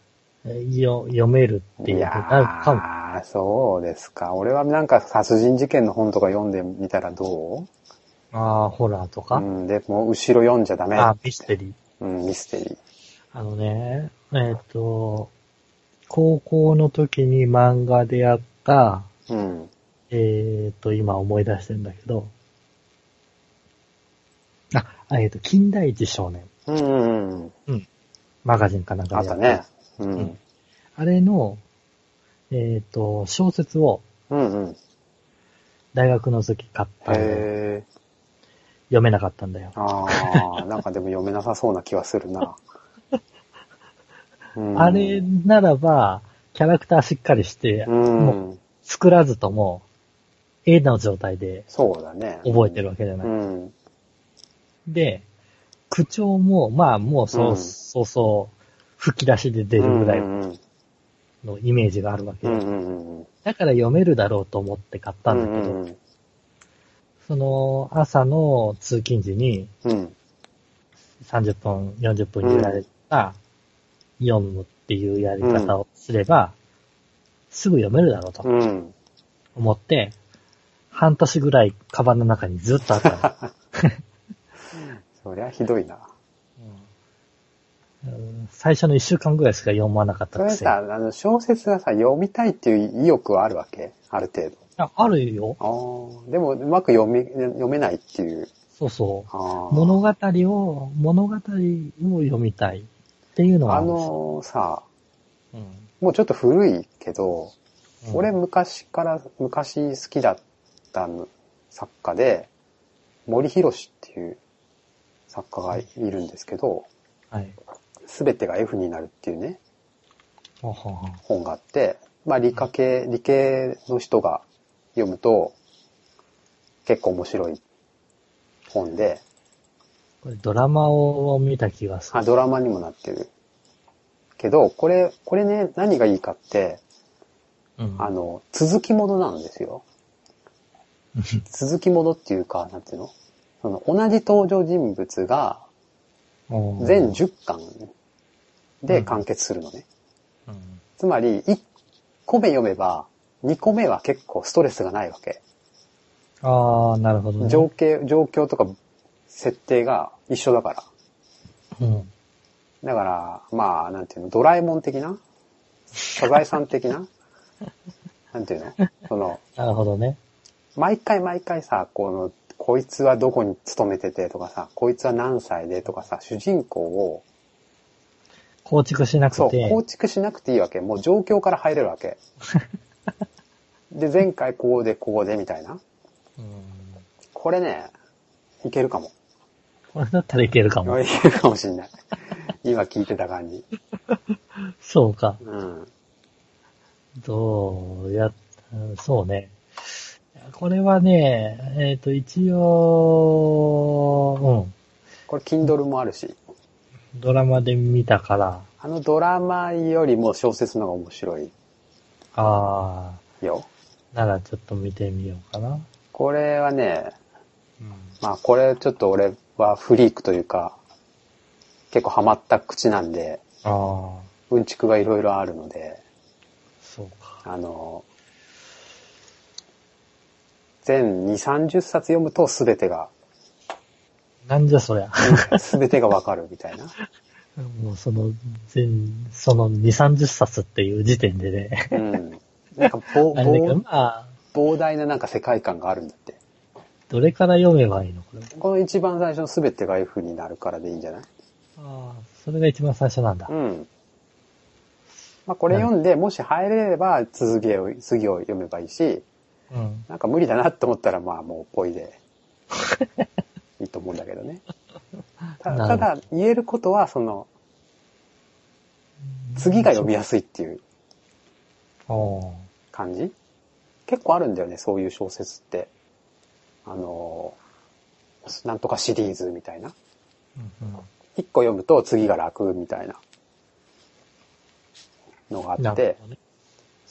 えよ読めるっていうなるかも。ー、そうですか。俺はなんか殺人事件の本とか読んでみたらどああ、ホラーとか？ううん、で、もう後ろ読んじゃダメ。ああ、ミステリー。うん、ミステリー。あのね、えっ、と、高校の時に漫画でやった、うん。えっ、と、今思い出してるんだけど、あ、えっ、と、近代一少年。うんうんうん。マガジンかなんかあったね。うん。うんあれの、えっ、と、小説をうんうん。大学の時買ったへー。読めなかったんだよ。あー、なんかでも読めなさそうな気はするな。<laughs> うんあれならば、キャラクターしっかりして、う。もうん作らずとも、絵の状態でそうだね。覚えてるわけじゃない。うん。で、口調も、まあもうそう、うんそうそう、吹き出しで出るぐらいのイメージがあるわけよ。うんうんうん。だから読めるだろうと思って買ったんだけど、その朝の通勤時にうん。30分、40分にられた読むっていうやり方をすれば、すぐ読めるだろうとうん。思って、半年ぐらいカバンの中にずっとあったの。<laughs> そりゃひどいな。うん最初の1週間ぐらいしか読まなかったくせにそれさ、あの、小説がさ、読みたいっていう意欲はあるわけ？ある程度。ああるよ。ああ。でも、うまく読み、読めないっていう。そうそう。物語を、物語を読みたいっていうのはあのさ、うんもうちょっと古いけど、うん俺昔から、昔好きだったの作家で、森博っていう作家がいるんですけど、はい。すべてが F になるっていうね、本があって、まあ理科系、理系の人が読むと結構面白い本で、これドラマを見た気がする。あ、ドラマにもなってる。けど、これ、これね、何がいいかって、うんあの、続きものなんですよ。<laughs> 続きものっていうか、なんていうの？その、同じ登場人物がうん全10巻で完結するのね。うんつまり、1個目読めば、2個目は結構ストレスがないわけ。ああ、なるほどね。情景、状況とか設定が一緒だから。うん。だから、まあ、なんていうの、ドラえもん的な？<laughs> サザエさん的な？<laughs> なんていうの？その、なるほどね。毎回毎回さ、この、こいつはどこに勤めててとかさ、こいつは何歳でとかさ、主人公を、構築しなくそう、て。構築しなくていいわけ。もう状況から入れるわけ。<laughs> で、前回こうでこうでみたいな。うんこれね、いけるかも。これだったらいけるかも。いけるかもしんない。今聞いてた感じ。<laughs> そうか。うん。どうや、うんそうね。これはね、えっ、と、一応、これ、Kindle もあるし。うん、ドラマで見たから、あのドラマよりも小説の方が面白いあよ。あ、ならちょっと見てみようかな。これはね、うん。まあこれちょっと俺はフリークというか、結構ハマった口なんで、ああ、うんちくがいろいろあるので、そうか。あの、全2、30冊読むと全てが、なんじゃそりゃ。全てがわかるみたいな。<laughs> もうその、全、その2、30冊っていう時点でね。うん。なんかぼ <laughs> ぼまあ、膨大ななんか世界観があるんだって。どれから読めばいいの？これ。この一番最初の全てが F になるからでいいんじゃない？ああ、それが一番最初なんだ。うん。まあこれ読んで、もし入れれば続きを、次を読めばいいし、うん。なんか無理だなって思ったらまあもうポイで <laughs> いいと思うんだけどね。たなるほどただ言えることはその次が読みやすいっていう感じ？結構あるんだよね、そういう小説って。あの、なんとかシリーズみたいな。うんうん一個読むと次が楽みたいなのがあって。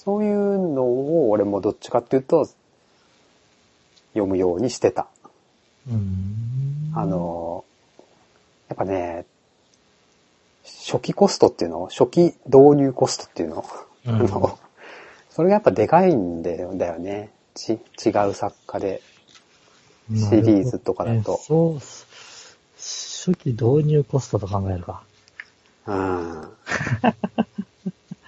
そういうのを俺もどっちかっていうと読むようにしてた。あ、の、やっぱね、初期コストっていうの初期導入コストっていうの、うんそれがやっぱでかいんだよだよね。ち、違う作家で。シリーズとかだとえそう、初期導入コストと考えるか。うん。<laughs>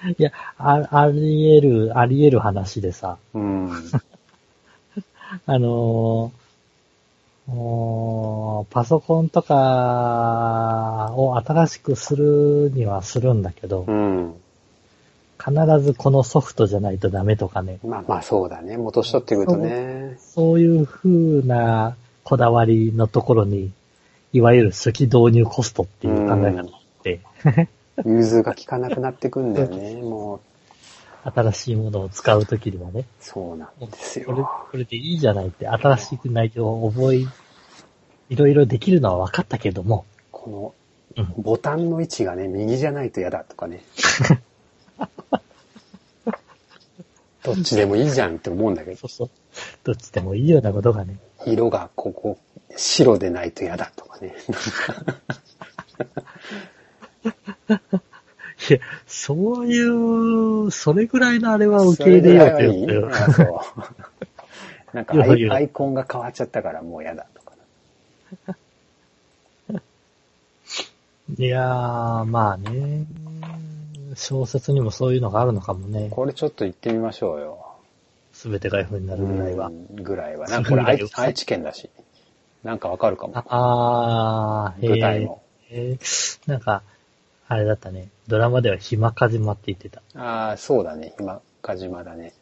<laughs> いや、ああり得る、あり得る話でさ、うん。<laughs> あのーパソコンとかを新しくするにはするんだけど、うん。必ずこのソフトじゃないとダメとかね、まあまあそうだね。元しとってくるとね。そういう風なこだわりのところに、いわゆる初期導入コストっていう考え方があって、融通が効かなくなってくんだよね。<laughs> もう、新しいものを使うときにはね、そうなんですこれ、よ。これでいいじゃないって、新しく内容を覚え、いろいろできるのは分かったけども、こうんの、ボタンの位置がね、右じゃないと嫌だとかね。<laughs> どっちでもいいじゃんって思うんだけどそう、そう。どっちでもいいようなことがね。色がここ、白でないと嫌だとかね。<laughs> いや、そういう、それぐらいのあれは受け入れようとそれぐよらいはいいあそう。なんかアイアイコンが変わっちゃったからもう嫌だとか。いやー、まあね。小説にもそういうのがあるのかもね。これちょっと行ってみましょうよ。すべてが F になるぐらいはう。んぐらいは。<laughs> なんかこれ愛知愛知県だし。なんかわかるかも。あー、舞台も。えー、なんか、あれだったね。ドラマでは暇かじまって言ってた。ああ、そうだね。今、鹿島だね。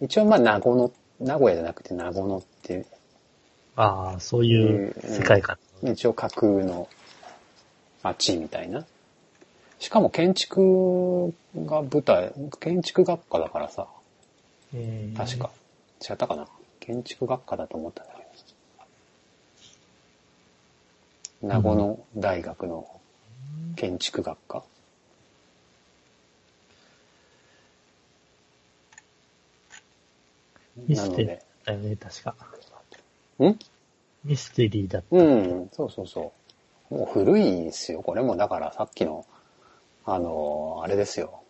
一応まあ、名護の、名古屋じゃなくて名護のっていう、あー、そういう世界観。一応架空の街みたいな。しかも建築が舞台、建築学科だからさ、えー確か。。違ったかな建築学科だと思ったんだけど。名護の大学の建築学科？ミステリーだよね、確か。ん？ミステリーだった。うん、そうそうそう。もう古いですよ。これもだからさっきの、あの、あれですよ。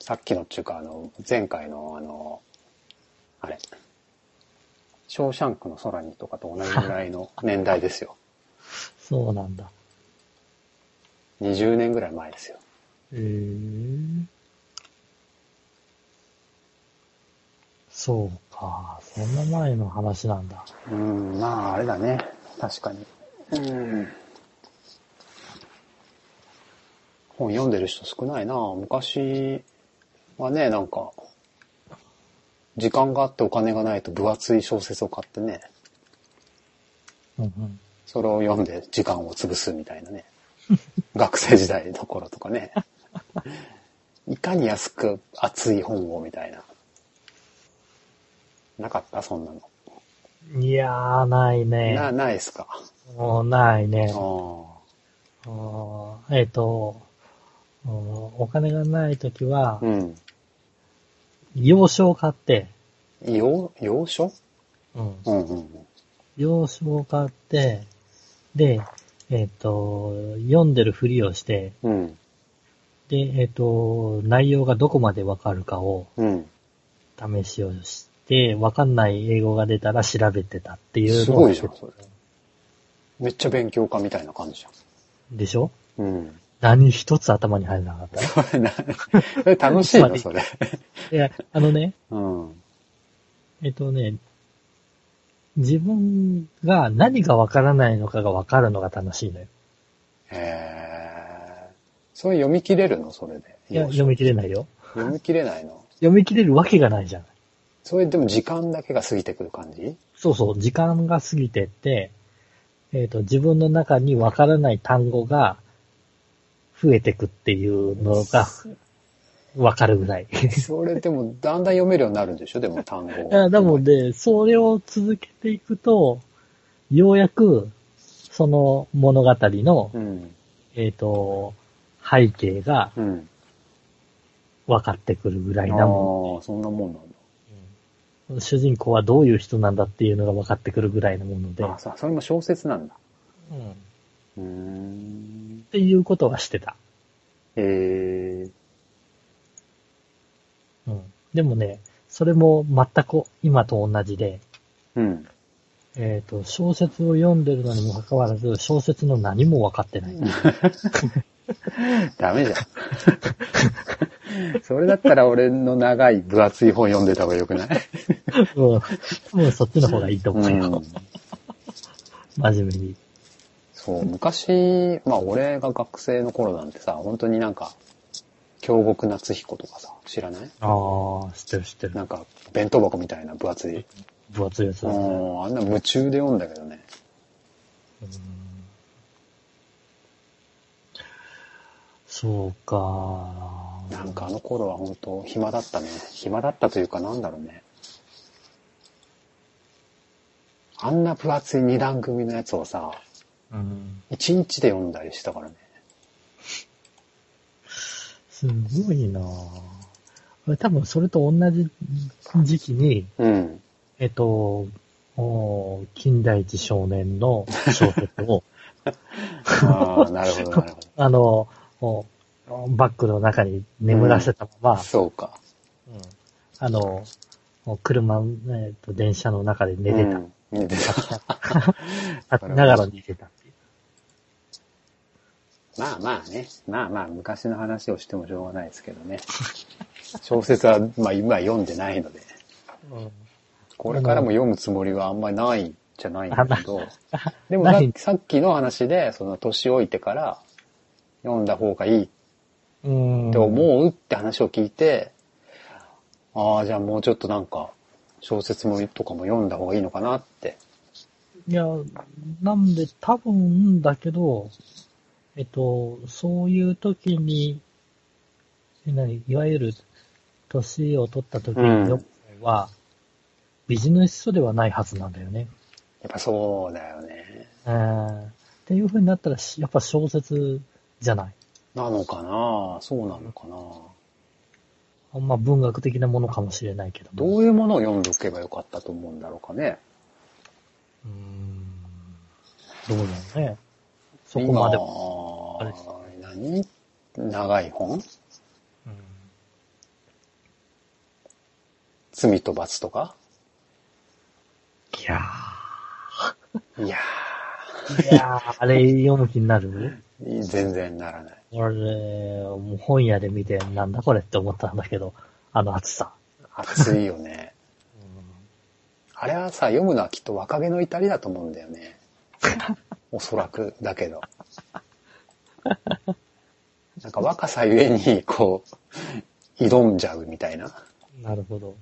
さっきのっていうか、あの、前回のあの、あれ。ショーシャンクの空にとかと同じぐらいの年代ですよ。<laughs> そうなんだ。20年ぐらい前ですよ。へえ。そうか。そんな前の話なんだ。うん、まああれだね。確かに。うん。本読んでる人少ないな昔はね、なんか、時間があってお金がないと分厚い小説を買ってね、うんうん。それを読んで時間を潰すみたいなね。<laughs> 学生時代の頃とかね。いかに安く熱い本をみたいな。なかった？そんなの。いやー、ないね。な、ないっすか？もうないね。あえっ、と、うんお金がないときは、うん。洋書を買って、洋、洋書？うんうんうんうん。洋書を買って、で、えっ、と、読んでるふりをして、うん。で、えっ、と、内容がどこまでわかるかをうん。試しをして、わかんない英語が出たら調べてたっていうすごいじゃん、それ。めっちゃ勉強家みたいな感じじでしょ？ゃん。うん。何一つ頭に入らなかった？<laughs> それ楽しいの、それ。いや、あのね、うん。えっとね、自分が何がわからないのかがわかるのが楽しいのよ。へえ。それ読み切れるの？それで。いや、読み切れないよ。読み切れないの？読み切れるわけがないじゃん。それでも時間だけが過ぎてくる感じ？そうそう、時間が過ぎてって、えっ、と、自分の中にわからない単語が増えてくっていうのがわかるぐらい。それでもだんだん読めるようになるんでしょ？でも単語。いや、でもね、それを続けていくと、ようやく、その物語の、うん。えっ、と、背景がうん。分かってくるぐらああいなもー、そんなもんなんだ。の。主人公はどういう人なんだっていうのが分かってくるぐらいのもので、あさ、それも小説なんだ。うんっうーん。ていうことはしてた。へえ。うん。でもね、それも全く今と同じで、うん。えっ、と、小説を読んでるのにもかかわらず、小説の何も分かってない。<laughs> ダメじゃん。<laughs> それだったら俺の長い分厚い本読んでた方がよくない？うん。もうそっちの方がいいと思うよ。うん真面目に。そう、昔、まあ俺が学生の頃なんてさ、本当になんか、京極夏彦とかさ、知らない？ああ、知ってる知ってる。なんか、弁当箱みたいな分厚い。分厚いやつね。ん、あんな夢中で読んだけどね。うんそうか。なんかあの頃は本当暇だったね。暇だったというかなんだろうね。あんな分厚い二段組のやつをさ、うん。一日で読んだりしたからね。すごいな俺多分それと同じ時期に、うん。えっと、お近代一少年の小説を、ああ、なるほど、なるほあの、おバッグの中に眠らせたまま、ど。そうか。うんあの、車、えっと、電車の中で寝てた。うん寝てた。<laughs> ながら寝てた。まあまあね。まあまあ、昔の話をしてもしょうがないですけどね。小説は、まあ今読んでないので、これからも読むつもりはあんまりないんじゃないんだけど、でもさっきの話で、その年老いてから読んだ方がいいっうん。て思うって話を聞いて、ああ、じゃあもうちょっとなんか、小説もとかも読んだ方がいいのかなって。いや、なんで多分だけど、えっと、そういう時に、いわゆる、年を取った時のは、ビジネス書ではないはずなんだよね。やっぱそうだよね。うん。っていう風になったら、しやっぱ小説じゃない。なのかな？そうなのかな？あんま文学的なものかもしれないけども。どういうものを読んでおけばよかったと思うんだろうかね。うーんどうだろうね。そこまで。今あれ何？長い本？うん罪と罰とか？いやいやー。いやー、あれ読む気になる？ー、全然ならない。俺、もう本屋で見てなんだこれって思ったんだけど、あの厚さ。熱いよね。あれはさ、読むのはきっと若気の至りだと思うんだよね。おそらくだけど。<laughs> なんか若さゆえに、こう、挑んじゃうみたいな。なるほど。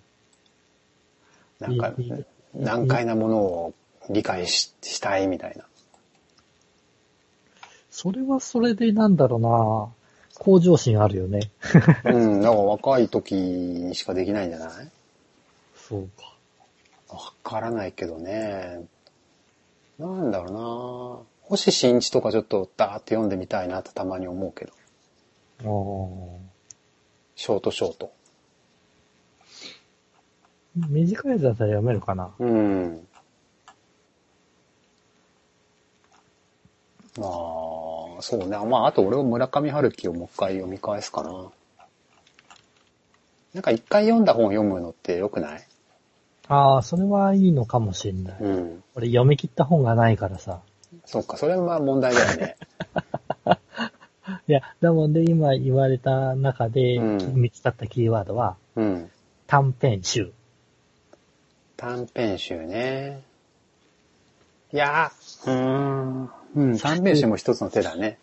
なんか難解なものを理解ししたいみたいな。それはそれでなんだろうな向上心あるよね。うん、なんか若い時にしかできないんじゃない？そうか。わからないけどね。なんだろうな星新一とかちょっとダーって読んでみたいなってたまに思うけど。あーショートショート。短いやつだったら読めるかなうん。まあ、そうね。まあ、あと俺は村上春樹をもう一回読み返すかな。なんか一回読んだ本を読むのって良くない？ああ、それはいいのかもしれない。うん。俺読み切った本がないからさ。そっか、それはまあ問題だよね。<laughs> いや、だもんで今言われた中でうん見つかったキーワードは、うん。短編集。短編集ね。いやー、うーん。うん、短編集も一つの手だね。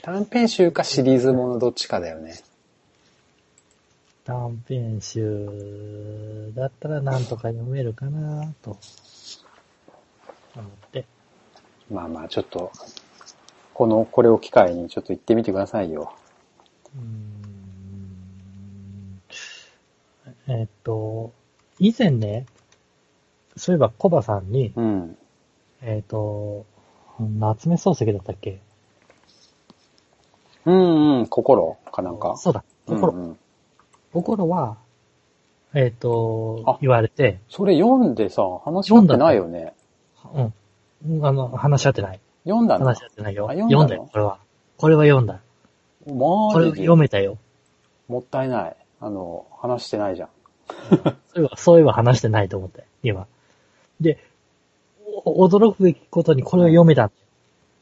短編集かシリーズものどっちかだよね。短編集だったらなんとか読めるかなと思って。まあまあ、ちょっと、この、これを機会にちょっと行ってみてくださいよ。うーんえっと、以前ね、そういえばコバさんに、うん。えっと、夏目漱石だったっけ？うんうん、心かなんか。そうだ、心。うんうん心は、えっ、あと、言われて、それ読んでさ、話し合ってないよね。うん。うんあの、話し合ってない。読んだの？話し合ってないよ。あ読んだの？読んだよ、これは。これは読んだ。これ読めたよ。もったいない。あの、話してないじゃん。<laughs> そういえば、そういえば話してないと思って、今。で、お驚くべきことにこれは読めた。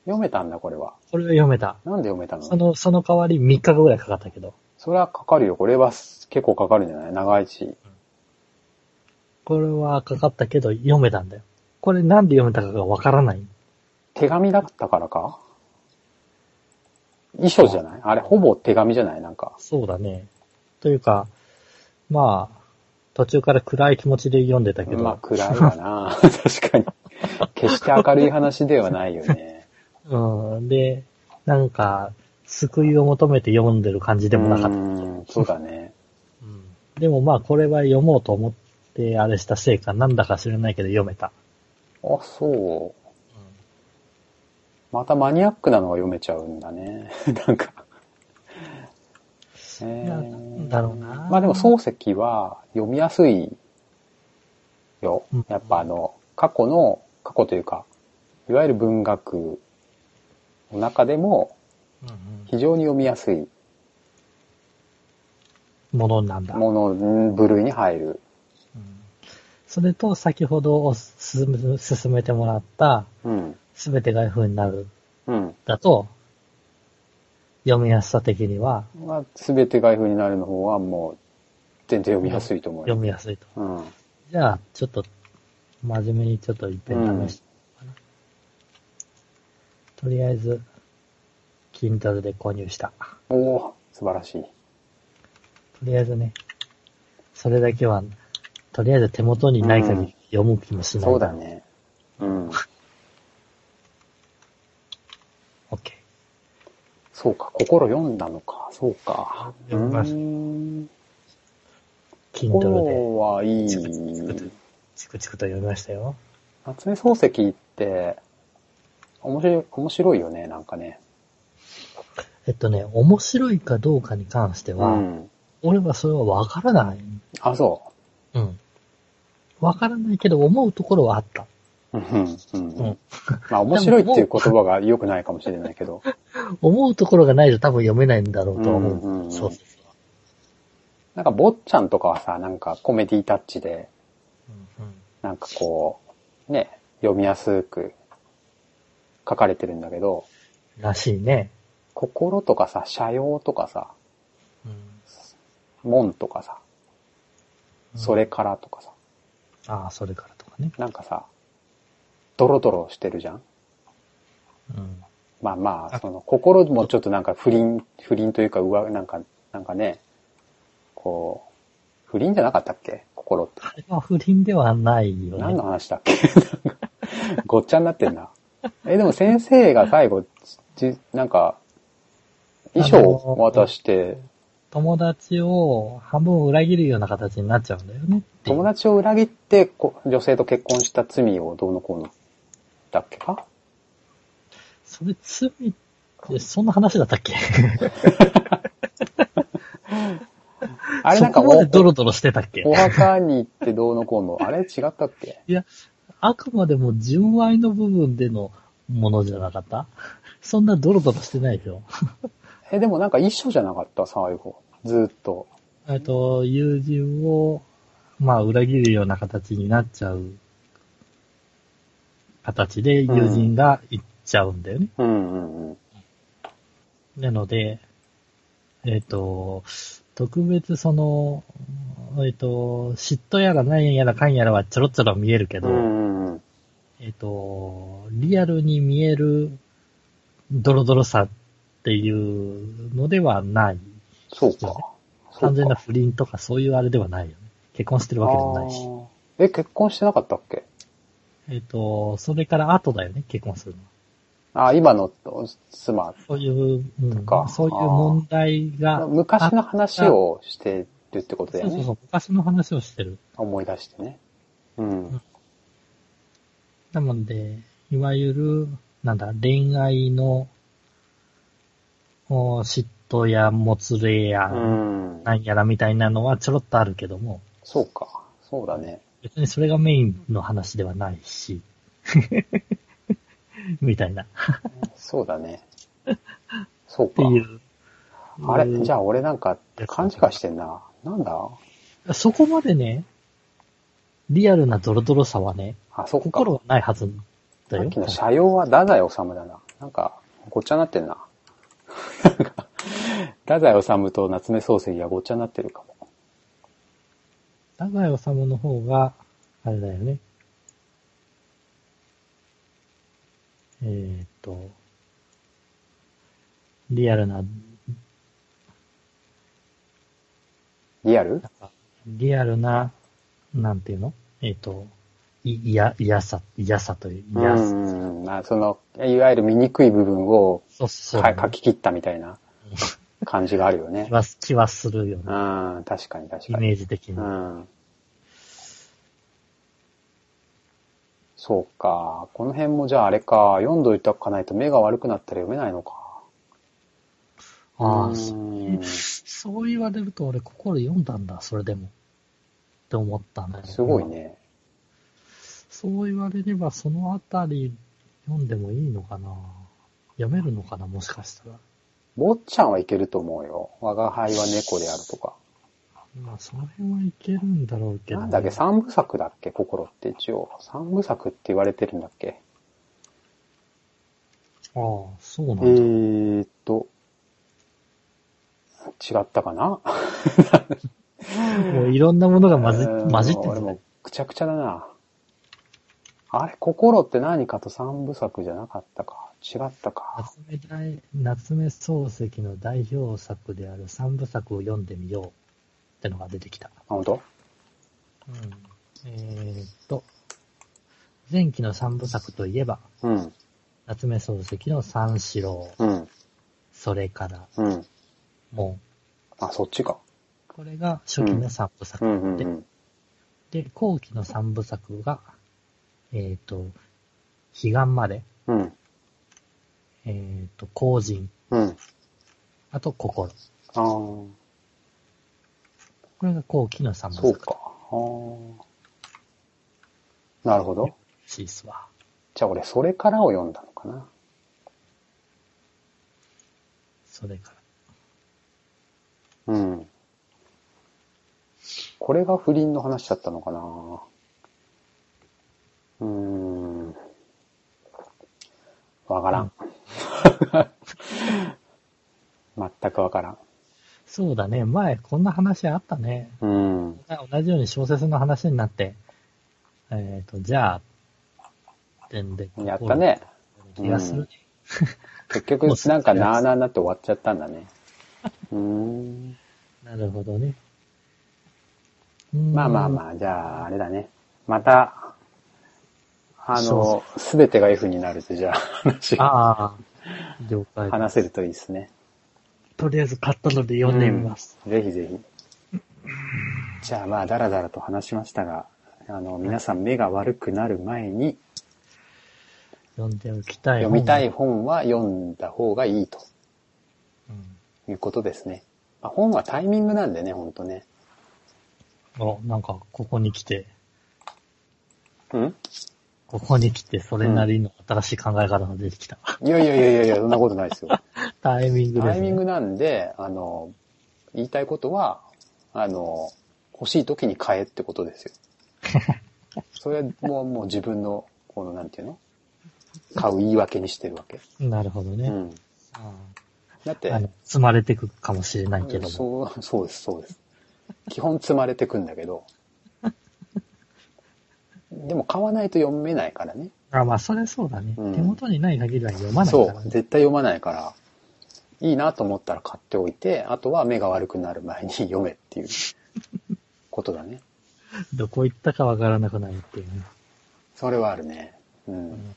読めたんだ、これは。これは読めた。なんで読めたの？その、その代わり3日後ぐらいかかったけど。それはかかるよ。これは結構かかるんじゃない？長いし。これはかかったけど読めたんだよ。これなんで読めたかがわからない。手紙だったからか？遺書じゃない？あれ、ほぼ手紙じゃない？なんか。そうだね。というか、まあ、途中から暗い気持ちで読んでたけど、まあ、暗いわな <laughs> 確かに。決して明るい話ではないよね。<laughs> うん。で、なんか、救いを求めて読んでる感じでもなかった。うん、そうだね。うんでもまあ、これは読もうと思って、あれしたせいか、なんだか知らないけど読めた。あ、そう。またマニアックなのが読めちゃうんだね。<laughs> なんか。えーなんだろうなまあでも漱石は読みやすいようん。やっぱあの、過去の、過去というか、いわゆる文学の中でも非常に読みやすいものなんだ。もの、ん部類に入る。うんそれと、先ほど進めてもらった、うん。すべてが F になる、うん。だと、読みやすさ的には、まあ、すべてが F になるの方はもう、全然読みやすいと思うよ。読みやすいと。うん。じゃあ、ちょっと、真面目にちょっと一遍試してうかな。とりあえず、Kindle で購入した。おお素晴らしい。とりあえずね、それだけは、とりあえず手元にない限り読む気もしない。そうだ。ね。うん。<laughs> OK。そうか、心読んだのか。そうか。読みましたうーん Kindle で、心はいい。チクチクと読みましたよ。夏目漱石って、面白い、面白いよね、なんかね。えっとね、面白いかどうかに関しては、うん。俺はそれはわからない。あ、そうん。わからないけど思うところはあった。う。うんうんうんうんまあ面白いっていう言葉が良くないかもしれないけど。思うところがないと多分読めないんだろうとは思う。うんうんうんそうそうなんか坊ちゃんとかはさ、なんかコメディタッチで、そう。うんなんかこう、ね、読みやすく書かれてるんだけど、うん、らしいね。心とかさ、社用とかさ、うん門とかさ、それからとかさ、ああ、それからとかね。なんかさ、ドロドロしてるじゃんうん。まあまあ、その心もちょっとなんか不倫、不倫というか、うわ、なんか、なんかね、こう、不倫じゃなかったっけ？心って。あれは不倫ではないよ何のね。話だっけ？なんかごっちゃになってんな。え、でも先生が最後、じなんか、衣装を渡して、友達を半分裏切るような形になっちゃうんだよね。友達を裏切ってこ女性と結婚した罪をどうのこうのだっけか？それ罪って、そんな話だったっけ？<laughs> あれなんかドロドロしてたっけ？お墓に行ってどうのこうの、あれ違ったっけ？いや、あくまでも純愛の部分でのものじゃなかった？そんなドロドロしてないでしょ。え、でもなんか一緒じゃなかった最後。ずーっと。えっと、友人を、まあ、裏切るような形になっちゃう形で友人が行っちゃうんだよね。うんうんうん。なので、えっ、と、特別その、えっ、と、嫉妬やら何やらかんやらはちょろちょろ見えるけど、うんうんうん。えっ、と、リアルに見えるドロドロさっていうのではない。そうか。そうか完全な不倫とかそういうあれではないよね。結婚してるわけでもないし。え、結婚してなかったっけ？えっ、と、それから後だよね、結婚するの。あ、今の妻。そういう、うんかそういう問題が。昔の話をしてるってことだよね。そうそうそう、昔の話をしてる。思い出してね。うん。なので、いわゆる、なんだ、恋愛の、お嫉妬やもつれや、うん。なんやらみたいなのはちょろっとあるけども、そうか。そうだね。別にそれがメインの話ではないし、<laughs> みたいな、っそうだね。そうか。ていう。あれ？じゃあ。あ俺なんか勘違いしてんな。なんだ？そこまでね、リアルなドロドロさはね、あ、そ。心はないはずだよさっ。きの社用は太宰治だな。なんか、ごっちゃになってんな。なんか、太宰治と夏目漱石がごっちゃになってるかも。太宰治の方が、あれだよね。えーっと、リアルな、リアル？リアルな、なんていうの？えーっと、い、いや、嫌さ、嫌さという、う嫌さ。ん。まあ、その、いわゆる醜い部分をそうそう。か書き切ったみたいな感じがあるよね <laughs> 気。は、気はするよね。うん、確かに確イかに。メージ的に。うん。そうか。この辺もじゃああれか。読んどいたかないと目が悪くなったら読めないのか。ああ、うんそうそう言われると俺心読んだんだ、それでも。って思ったね。すごい。ね。そう言われればそのあたり読んでもいいのかな？読めるのかな？もしかしたら。坊ちゃんはいけると思うよ。我が輩は猫であるとか。まあその辺はいけるんだろうけど、なんだっけ？三部作だっけ？心って一応。三部作って言われてるんだっけ？ああ、そうなんえだ。ーっと、違ったかな？<laughs> もういろんなものが混じ <laughs> うん混じってる。俺もくちゃくちゃだな。あれ、心って何かと三部作じゃなかったか。違ったか。夏目大夏目漱石の代表作である三部作を読んでみようってのが出てきた。あ、本当？うん、えーっと、前期の三部作といえば、うん。夏目漱石の三四郎、うん。それから、うん。もあ、そっちか。う、これが初期の三部作うんうんで、うん。で、後期の三部作が、えーっと、彼岸まで、うん。えーっと、後人、うん。あと心。ああ、これが後期の三部作。そうか。ああ。なるほど。しいっすわ。じゃあ俺それからを読んだのかな。それから。うん。これが不倫の話だったのかな。うーん。わからん。<laughs> 全くわからん。そうだね。前、こんな話あったね。うん。同じように小説の話になって、えっ、と、じゃあ、点で。やったね。気がするね。結局、<laughs> なんかなーなーになって終わっちゃったんだね。<laughs> うーん。なるほどね。まあまああ。まあ、じゃあ、あれだね。また、あその、すべてが F になると、じゃあ、話が、ああ、了解。話せるといいですね。とりあえず買ったので読んでみます。うんぜひぜひ。じゃあまあ、だらだらと話しましたが、あの、皆さん目が悪くなる前に、読んでおきたい。読みたい。本は読んだ方がいいとうんいうことですね。まあ、本はタイミングなんでね、ほんとね。お、なんか、ここに来て、うん？ここに来て、それなりの新しい考え方が出てきた。いやいやいやいやいや、そんなことないですよ。<laughs> タイミングです、ね。タイミングなんで、あの、言いたいことは、あの、欲しい時に買えってことですよ。<laughs> それはもう、もう自分の、この、なんていうの？買う言い訳にしてるわけ。なるほどね。うん。あだって積まれてくかもしれないけども。そう、そうです、そうです。基本積まれてくんだけど。でも買わないと読めないからね。あまあ、それそうだね、うん手元にない限りは読まないそう、からね。絶対読まないから、いいなと思ったら買っておいて、あとは目が悪くなる前に読めっていう <laughs> ことだね。どこ行ったかわからなくなるっていうね。それはあるね。うん。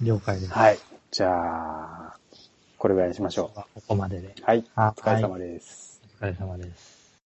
了解です。はい。じゃあ、これぐらいにしましょここまでで。う。はい。おは疲れ様です。お疲れ様です。